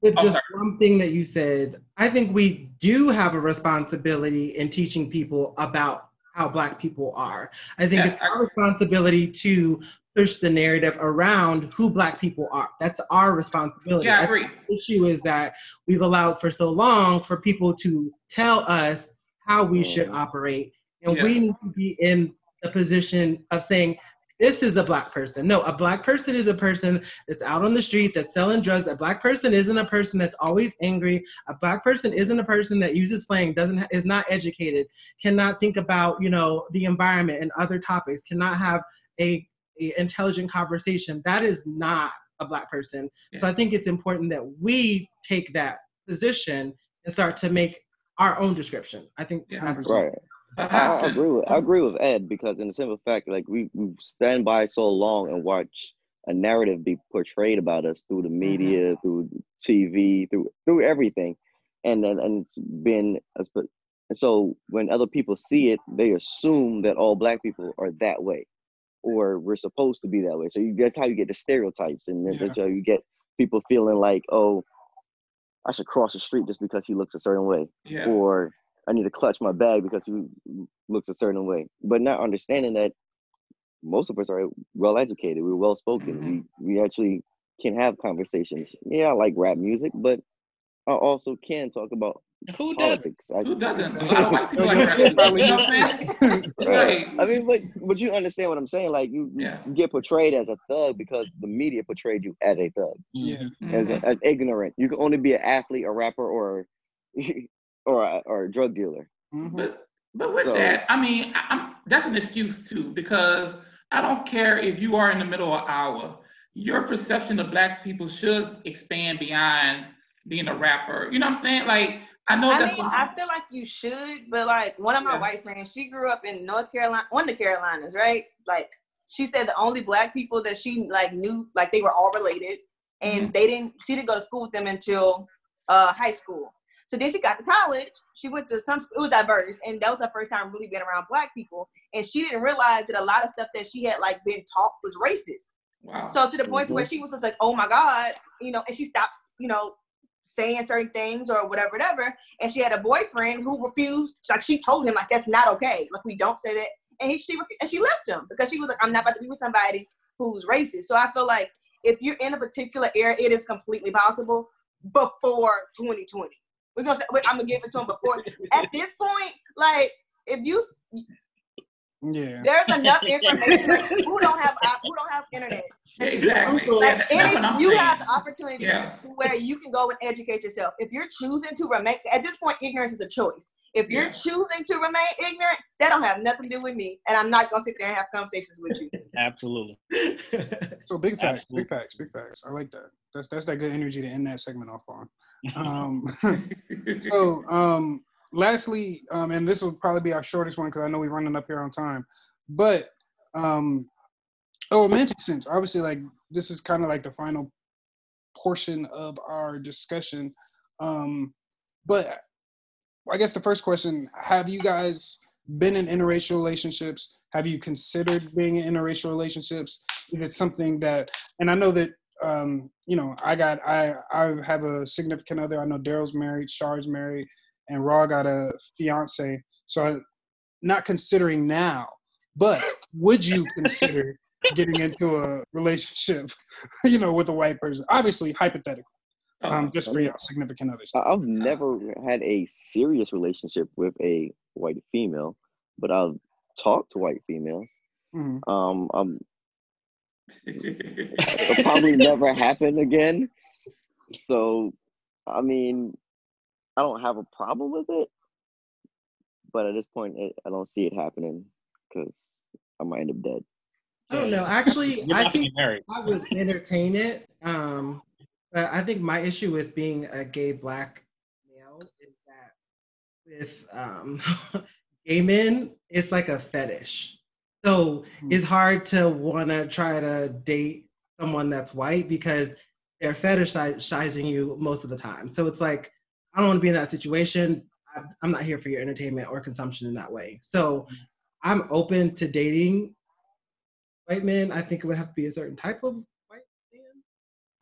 with Oh, just sorry. one thing that you said. I think we do have a responsibility in teaching people about how Black people are. I think Yeah, it's our responsibility to push the narrative around who Black people are. That's our responsibility. yeah, I agree. the issue is that we've allowed for so long for people to tell us how we should Mhm. operate and Yeah. we need to be in the position of saying this is a black person. No a black person is a person that's out on the street that's selling drugs. A black person isn't a person that's always angry. A black person isn't a person that uses slang doesn't is not educated cannot think about you know the environment and other topics cannot have a, a intelligent conversation. That is not a black person. So i think it's important that we take that position and start to make our own description. I think Yeah. that's Right. I, I agree with I agree with Ed because in the simple fact, like we, we stand by so long and watch a narrative be portrayed about us through the media, through TV, through through everything, and then and it's been so when other people see it, they assume that all black people are that way, or we're supposed to be that way. So you, that's how you get the stereotypes, and then that's how you get people feeling like, oh, I should cross the street just because he looks a certain way Yeah. or I need to clutch my bag because he looks a certain way. But not understanding that most of us are well educated, we're well spoken, we we actually can have conversations. Yeah, I like rap music, but I also can talk about Who does? politics. I, Who doesn't? A lot of white people like rap. You know what I'm saying? Right. I mean, but but you understand what I'm saying? Like you, you get portrayed as a thug because the media portrayed you as a thug, Yeah. as mhm. as ignorant. You can only be an athlete, a rapper, or or a, or a drug dealer. Mhm. But but with So- that, I mean, I, I'm, that's an excuse too because I don't care if you are in the middle of hour. Your perception of black people should expand beyond being a rapper. You know what I'm saying? Like I know I that's mean, what- I feel like you should, but like one of my Yeah. white friends, she grew up in North Carolina, one of the Carolinas, right? Like she said, the only black people that she like knew, like they were all related, and Mm-hmm. they didn't. She didn't go to school with them until uh, high school. So then she got to college. She went to some. School, it was diverse, and that was her first time really being around black people. And she didn't realize that a lot of stuff that she had like been taught was racist. wow. So to the point to where mm-hmm. she was just like, oh my God, you know, and she stops, you know, saying certain things or whatever, whatever. And she had a boyfriend who refused, like she told him like that's not okay. Like we don't say that. And he she and she left him because she was like, I'm not about to be with somebody who's racist. So I feel like if you're in a particular area, it is completely possible before 2020. We're gonna say, wait, I'm gonna give it to him before. At this point, like if you Yeah. there's enough information like, who don't have uh, who don't have internet exactly. Google. Yeah, any, you saying. have the opportunity Yeah. where you can go and educate yourself. If you're choosing to remain, at this point, ignorance is a choice. If you're Yeah. choosing to remain ignorant, that don't have nothing to do with me, and I'm not gonna sit there and have conversations with you. Absolutely. So big facts, Absolutely. big facts, big facts. I like that. That's that's that good energy to end that segment off on. Um, so um, lastly, um, and this will probably be our shortest one because I know we're running up here on time. But um, a romantic sense, obviously, like this is kind of like the final portion of our discussion. Um, but I guess the first question: Have you guys been in interracial relationships? Have you considered being in interracial relationships? Is it something that? And I know that um, you know I got I I have a significant other. I know Daryl's married, Shar's married, and Raw got a fiance. So I, not considering now, but would you consider getting into a relationship, you know, with a white person? Obviously, hypothetical, um, just for your significant others. I- I've never had a serious relationship with a white female, but I've talked to white females. Mhm. Um, um, it'll probably never happen again. So, I mean, I don't have a problem with it, but at this point, it, I don't see it happening because I might end up dead. I don't know. Actually, I think. I would entertain it. Um, but I think my issue with being a gay black male is that with um, gay men, it's like a fetish. So Hmm. it's hard to want to try to date someone that's white because they're fetishizing you most of the time. So it's like, I don't want to be in that situation. I'm not here for your entertainment or consumption in that way. So I'm open to dating white men. I think it would have to be a certain type of white man.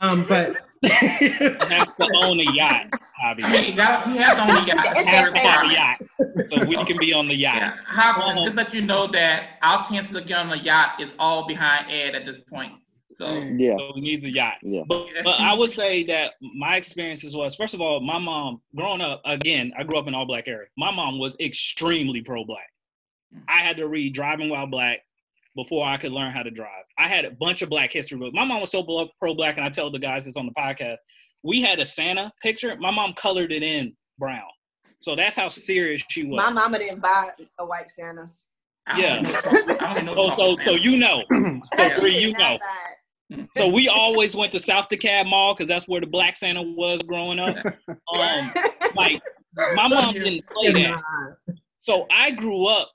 Um, but You have to own a yacht, Javi. He, got, he has on the yacht. Have a to have a yacht, so we can be on the yacht. Yeah, Hopkins, just let you know that our chances of getting on the yacht is all behind Ed at this point. So Yeah. So he needs a yacht. Yeah. But, but I would say that my experiences was first of all, my mom growing up again. I grew up in all black area. My mom was extremely pro black. I had to read Driving While Black before I could learn how to drive. I had a bunch of black history books. My mom was so pro black, and I tell the guys this on the podcast. We had a Santa picture. My mom colored it in brown. So that's how serious she was. My mama didn't buy a white Santa's. Yeah. even know- I don't even know So, so, so you know. So Yeah. Bree, you know. So we always went to South DeKalb Mall because that's where the Black Santa was growing up. Um, like my mom didn't play that. So I grew up,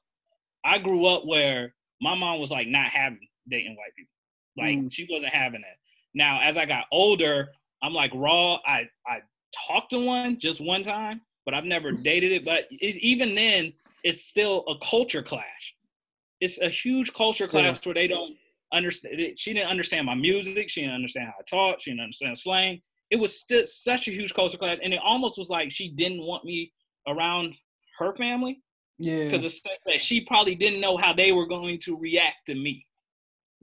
I grew up where my mom was like not having dating white people. Like Mm. she wasn't having it. Now as I got older, I'm like raw. I I talked to one just one time, but I've never dated it. But even then, it's still a culture clash. It's a huge culture clash where they don't understand. She didn't understand my music. She didn't understand how I talk. She didn't understand slang. It was still such a huge culture clash, and it almost was like she didn't want me around her family Yeah. because that she probably didn't know how they were going to react to me,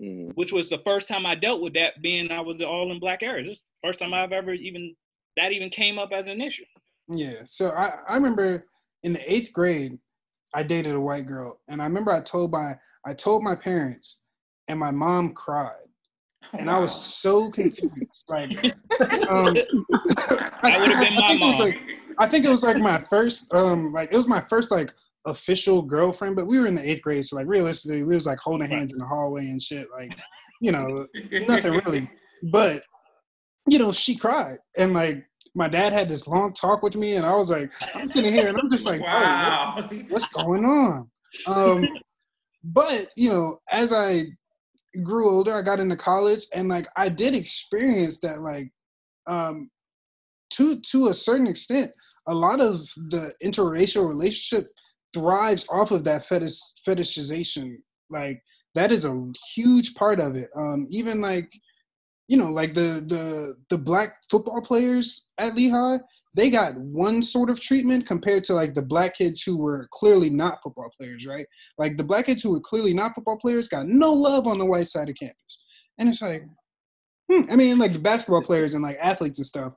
Mhm. which was the first time I dealt with that. Being I was all in black areas, this the first time I've ever even that even came up as an issue. Yeah. So I, I remember in the eighth grade, I dated a white girl, and I remember I told my I told my parents, and my mom cried, and I was so confused. Like, um, That would've been my think it was mom. like I think it was like my first um like it was my first like official girlfriend, but we were in the eighth grade, so like realistically, we was like holding hands in the hallway and shit, like you know nothing really. But you know, she cried, and like my dad had this long talk with me, and I was like, I'm sitting here, and I'm just like, bro, what- wow. what's going on? Um, but you know, as I grew older, I got into college, and like I did experience that, like, um, to to a certain extent, a lot of the interracial relationship thrives off of that fetish fetishization. Like that is a huge part of it. Um, even like you know, like the the the black football players at Lehigh, they got one sort of treatment compared to like the black kids who were clearly not football players, right? Like the black kids who were clearly not football players got no love on the white side of campus, and it's like, hmm. I mean, like the basketball players and like athletes and stuff,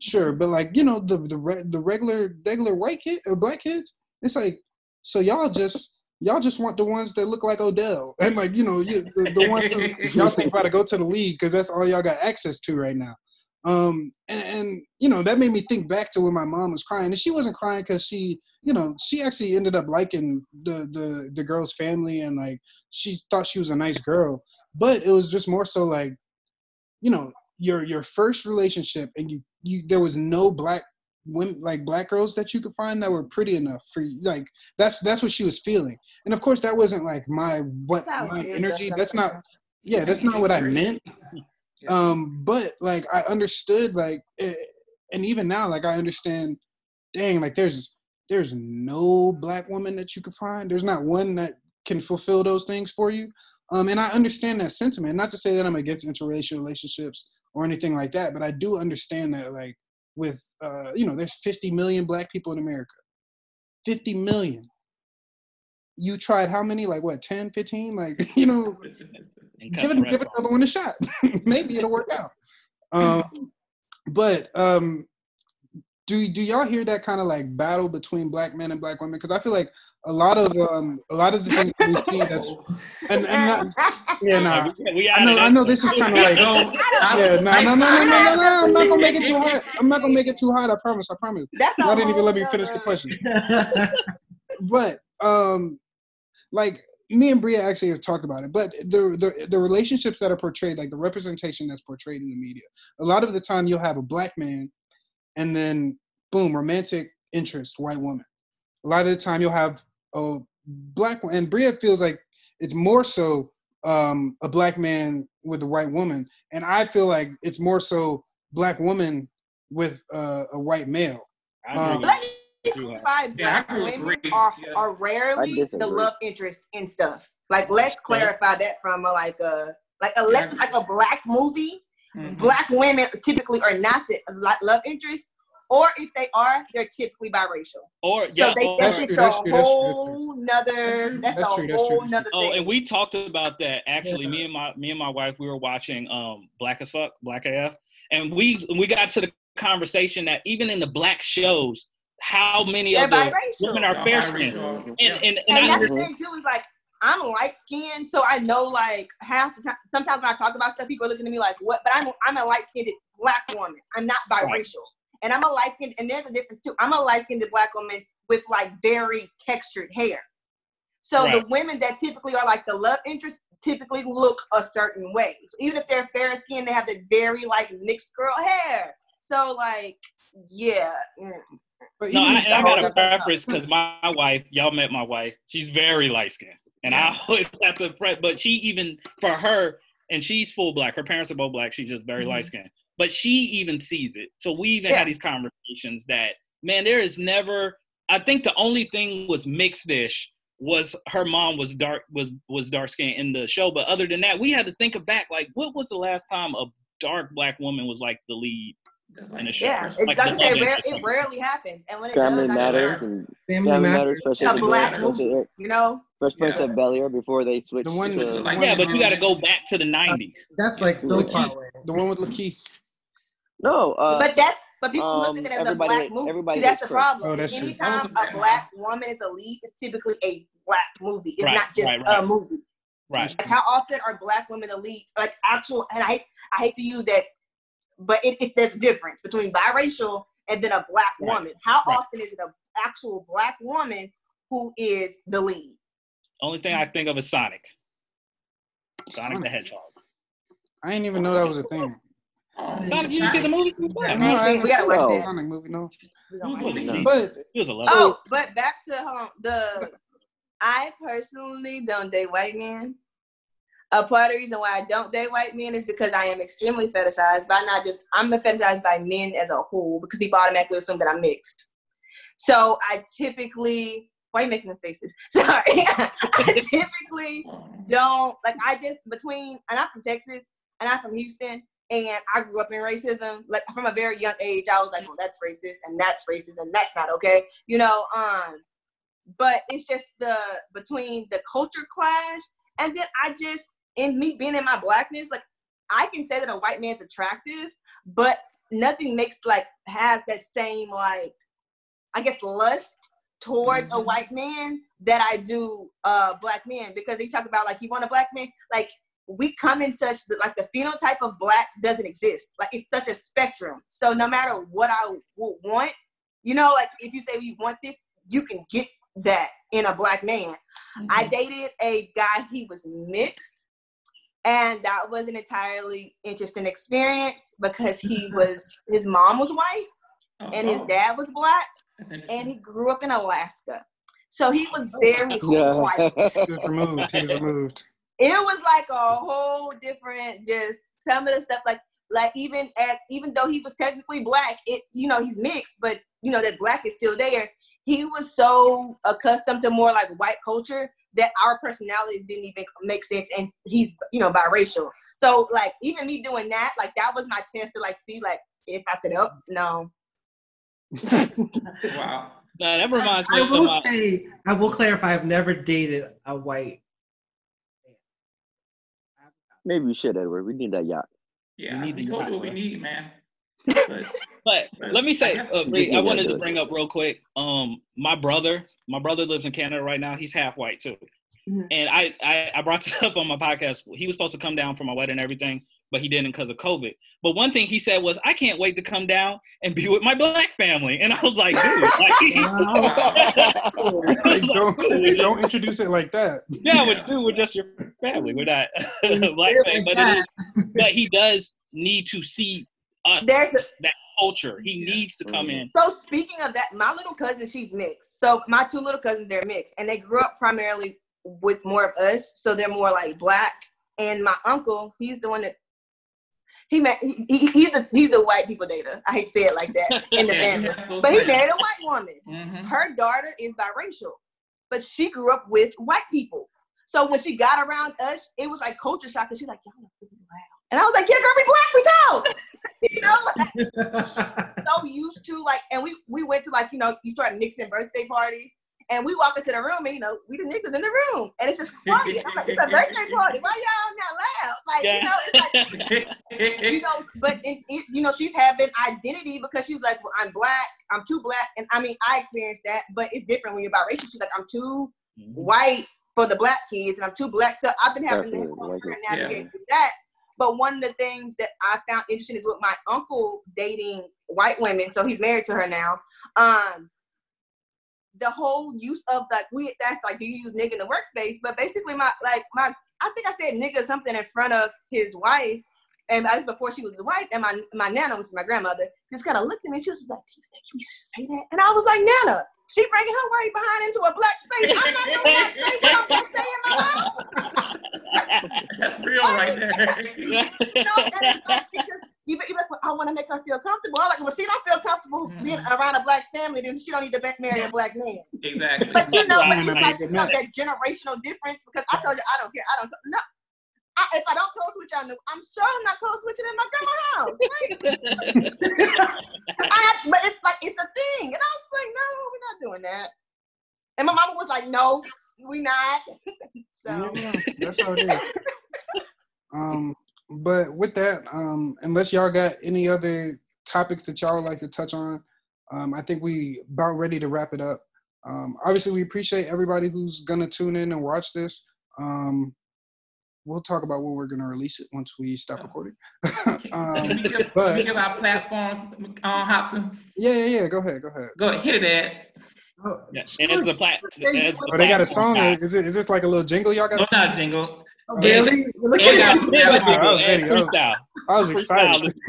sure, but like you know the the the regular regular white kid or black kids, it's like, so y'all just y'all just want the ones that look like Odell. And like you know you, the, the ones who y'all think about to go to the league because that's all y'all got access to right now. Um, and, and you know that made me think back to when my mom was crying, and she wasn't crying because she, you know, she actually ended up liking the the the girl's family, and like she thought she was a nice girl, but it was just more so like, you know, your your first relationship, and you you there was no black women like black girls that you could find that were pretty enough for you like that's that's what she was feeling. And of course that wasn't like my what my energy that's not yeah that's not what i meant. Um but like i understood like eh, and even now like i understand dang like there's there's no black woman that you could find. There's not one that can fulfill those things for you. Um and i understand that sentiment. Not to say that i'm against interracial relationships or anything like that but i do understand that like with uh you know there's 50 million black people in america 50 million you tried how many like what 10 15 like you know give it give it another one a shot. Maybe it'll work out. Um, but um, do do y'all hear that kind of like battle between black men and black women? Because I feel like a lot of um, a lot of the things we see that's and, and not, yeah, nah. We- we I know I know this is kind of like yeah, no, no, no, no, no, no, no. I'm not gonna make it too hot. I'm not gonna make it too hot. I promise. I promise. That's Y'all didn't even let me finish the question. but um like me and Bria actually have talked about it, but the, the the relationships that are portrayed, like the representation that's portrayed in the media, a lot of the time you'll have a black man, and then boom, romantic interest, white woman. A lot of the time you'll have a black one, and Bria feels like it's more so um, a black man with a white woman, and I feel like it's more so black woman with uh, a white male. Um, with Let you have. By Yeah, black women are Yeah. are rarely the love interest in stuff. Like let's clarify that from a, like a like unless it's like a black movie, Mhm. black women typically are not the love interest, or if they are, they're typically biracial. Or So yeah, they or- that's That's just true, a that's true, that's true, that's whole nother that's, That's a true, that's whole that's nother Oh, thing. and we talked about that actually. Yeah. Me and my me and my wife, we were watching um Black as Fuck, Black AF, and we we got to the conversation that even in the black shows, how many they're of the biracial. women are fair biracial. skinned, Yeah. and and, and, and that's under- the thing too is like I'm light skinned, so I know like half the time. Sometimes when I talk about stuff, people are looking at me like, "What?" But I'm I'm a light skinned black woman. I'm not biracial, and I'm a light skinned. And there's a difference too. I'm a light skinned black woman with like very textured hair. So the women that typically are like the love interest typically look a certain way. So even if they're fair skinned, they have the very like mixed girl hair. So like, yeah. mm. But no, I, and I got a preference because my, wife, y'all met my wife. She's very light skinned, and I always have to prep. But she even for her, and she's full black. Her parents are both black. She's just very Mhm. light skinned. But she even sees it. So we even Yeah. had these conversations that man, there is never. I think the only thing was Mixed-ish was her mom was dark was was dark skinned in the show. But other than that, we had to think of back like what was the last time a dark black woman was like the lead That's in a like- show? Yeah, it, Like like say, love rare, it rarely happens, and when it Family does, I Matters and Family Family Matters. Matters, Fresh A Prince of black Bel- Prince of- you know, Fresh Prince Yeah. of Bel Air before they switched The one- to the one- Yeah, but you got to go back to the '90s. That's like so far away. the one with Lakeith. no. Uh, but that but people look um, at it as a black hate- movie. everybody See, that's the Chris. problem. Oh, that's. Anytime a black woman is a lead, it's typically a black movie. It's Right, not just right, right. a movie. Right. Like how often are black women the lead? Like actual, and I hate I hate to use that, but it, it there's a difference between biracial and then a black Right, woman. How right. often is it an actual black woman who is the lead? Only thing I think of is Sonic. Sonic the Hedgehog. I didn't even know that was a thing. Sonic, you didn't see the movie? He was black. No, I we gotta watch that. Sonic movie, no. We gonna He watch was that. a lead. But He was a love. Oh, but back to um, the. I personally don't date white men. A part of the reason why I don't date white men is because I am extremely fetishized, but not just I'm fetishized by men as a whole because people automatically assume that I'm mixed. So I typically why are you making the faces? Sorry. I typically don't like I just between and I'm from Texas and I'm from Houston and I grew up in racism. Like from a very young age, I was like, well, that's racist and that's racist and that's not okay. You know, um, but it's just the between the culture clash and then I just in me being in my blackness, like I can say that a white man's attractive, but nothing makes like has that same like I guess lust towards a Mhm. white man that I do uh black men. Because they talk about like you want a black man like we come in such the, like the phenotype of black doesn't exist. Like it's such a spectrum. So no matter what I would want you know like if you say we want this you can get that in a black man. I Mhm. dated a guy he was mixed and that was an entirely interesting experience because he was his mom was white Oh, and his dad was black and he grew up in Alaska. So he was oh, very Yeah. white. he removed. He was removed. It was like a whole different just some of the stuff like like even at even though he was technically black, it you know, he's mixed, but you know that black is still there. He was so accustomed to more like white culture that our personalities didn't even make sense and he's you know biracial. So like even me doing that, like that was my chance to like see like if I could help. No. wow. Nah, that reminds me I of will my, say, I will clarify. I've never dated a white. Maybe we should, Edward. We need that yacht. Yeah, We I need the told you what we need, man. But But let me say, uh, Bree, I wanted do to it. bring up real quick. Um, my brother, my brother lives in Canada right now. He's half white too, Mhm. and I, I I brought this up on my podcast. He was supposed to come down for my wedding and everything, but he didn't because of COVID. But one thing he said was, "I can't wait to come down and be with my black family." And I was like, "Dude, like, Like, was like, don't, "Dude, don't introduce it like that. yeah, we're, Yeah. dude, we're just your family. We're not black family, like but, it is, but he does need to see us, There's a, that culture. He needs to come in. So speaking of that, my little cousin, she's mixed. So my two little cousins, they're mixed, and they grew up primarily with more of us. So they're more like black. And my uncle, he's the one that he met he, he, he's the he's the white people data. I hate to say it like that in the Yeah, family, but he married a white woman. Mhm. Her daughter is biracial, but she grew up with white people. So when she got around us, it was like culture shock. Cause she's like, y'all are really loud, and I was like, yeah, girl, we black, we talk. you know, so used to like, and we we went to like you know you start mixing birthday parties, and we walk into the room and you know we the niggas in the room, and it's just quiet. I'm like, it's a birthday party. Why y'all not loud? Like you know, it's like you know, but in, it, you know, she's having identity because she's like, well, I'm black, I'm too black, and I mean, I experienced that, but it's different when you're biracial. She's like, I'm too mm-hmm. white for the black kids, and I'm too black, so I've been having to help her navigate Yeah. through that. But one of the things that I found interesting is with my uncle dating white women, so he's married to her now. Um, the whole use of like we that's like do you use nigga in the workspace? But basically, my like my I think I said nigga something in front of his wife, and that was before she was his wife. And my my nana, which is my grandmother, just kind of looked at me. She was like, "Do you think we say that?" And I was like, "Nana, she bringing her white behind into a black space. I'm not gonna not say what I'm gonna say in my house." That's real right there. you know, and it's like, because even, even like, I want to make her feel comfortable. I'm like, well, she don't feel comfortable being around a black family, then she don't need to be- marry a black man. exactly. But you know, but it's Right. like you know, that generational difference because I told you I don't care. I don't no. I, if I don't code switch on them, I'm sure I'm not code switching in my grandma's house. Right? I have, but it's like it's a thing, and I was like, no, we're not doing that. And my mama was like, no, we not. so Yeah, that's how it is. Um, but with that, um, unless y'all got any other topics that y'all would like to touch on, um, I think we about ready to wrap it up. Um, obviously, we appreciate everybody who's gonna tune in and watch this. Um, we'll talk about when we're gonna release it once we stop recording. Let me um, give, let me but give our platform, um, Hopton. yeah, yeah, yeah. Go ahead, go ahead. Go ahead, hit it, Ed. Oh, Yeah, and it's the plat. it's the Oh, they got a song. guy. Is it? Is this like a little jingle y'all got? No, not jingle. Oh, Really? Look at got- I was And. I was- freestyle. I was excited.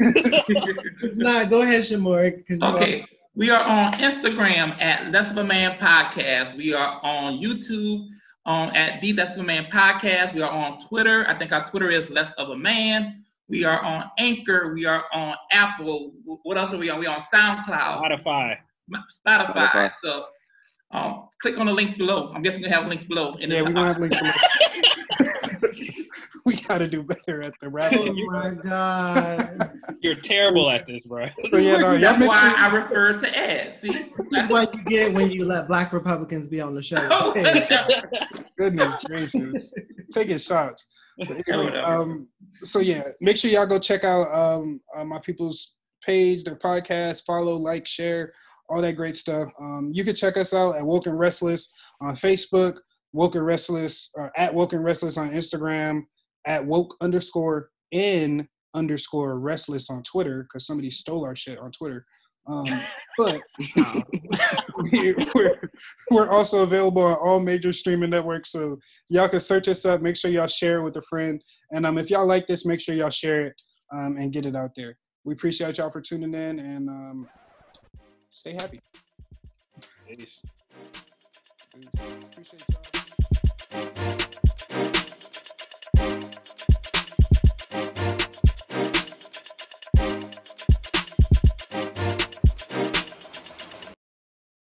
It's not. Go ahead, Shamor. 'cause you are- Okay, we are on Instagram at Less of a Man Podcast. We are on YouTube um, at The Less of a Man Podcast. We are on Twitter. I think our Twitter is Less of a Man. We are on Anchor. We are on Apple. What else are we on? We are on SoundCloud, Spotify. Spotify. Spotify. So um, click on the links below. I'm guessing we have links below. in Yeah, we're gonna have links below. we gotta do better at the wrap Oh my God. You're terrible at this, bro. So yeah, no, y'all That's why sure, I refer to Ed. See? This is what you get when you let black Republicans be on the show. Oh, Hey. goodness gracious, taking shots. Anyway, um, so yeah, make sure y'all go check out um, uh, my people's page, their podcast, follow, like, share, all that great stuff. Um, you can check us out at Woken Restless on Facebook, Woken Restless, or at Woken Restless on Instagram, at woke underscore in underscore restless on Twitter because somebody stole our shit on Twitter. Um, but we, we're, we're also available on all major streaming networks, so y'all can search us up. Make sure y'all share it with a friend, and um, if y'all like this, make sure y'all share it um, and get it out there. We appreciate y'all for tuning in, and um, stay happy. Peace. Appreciate y'all.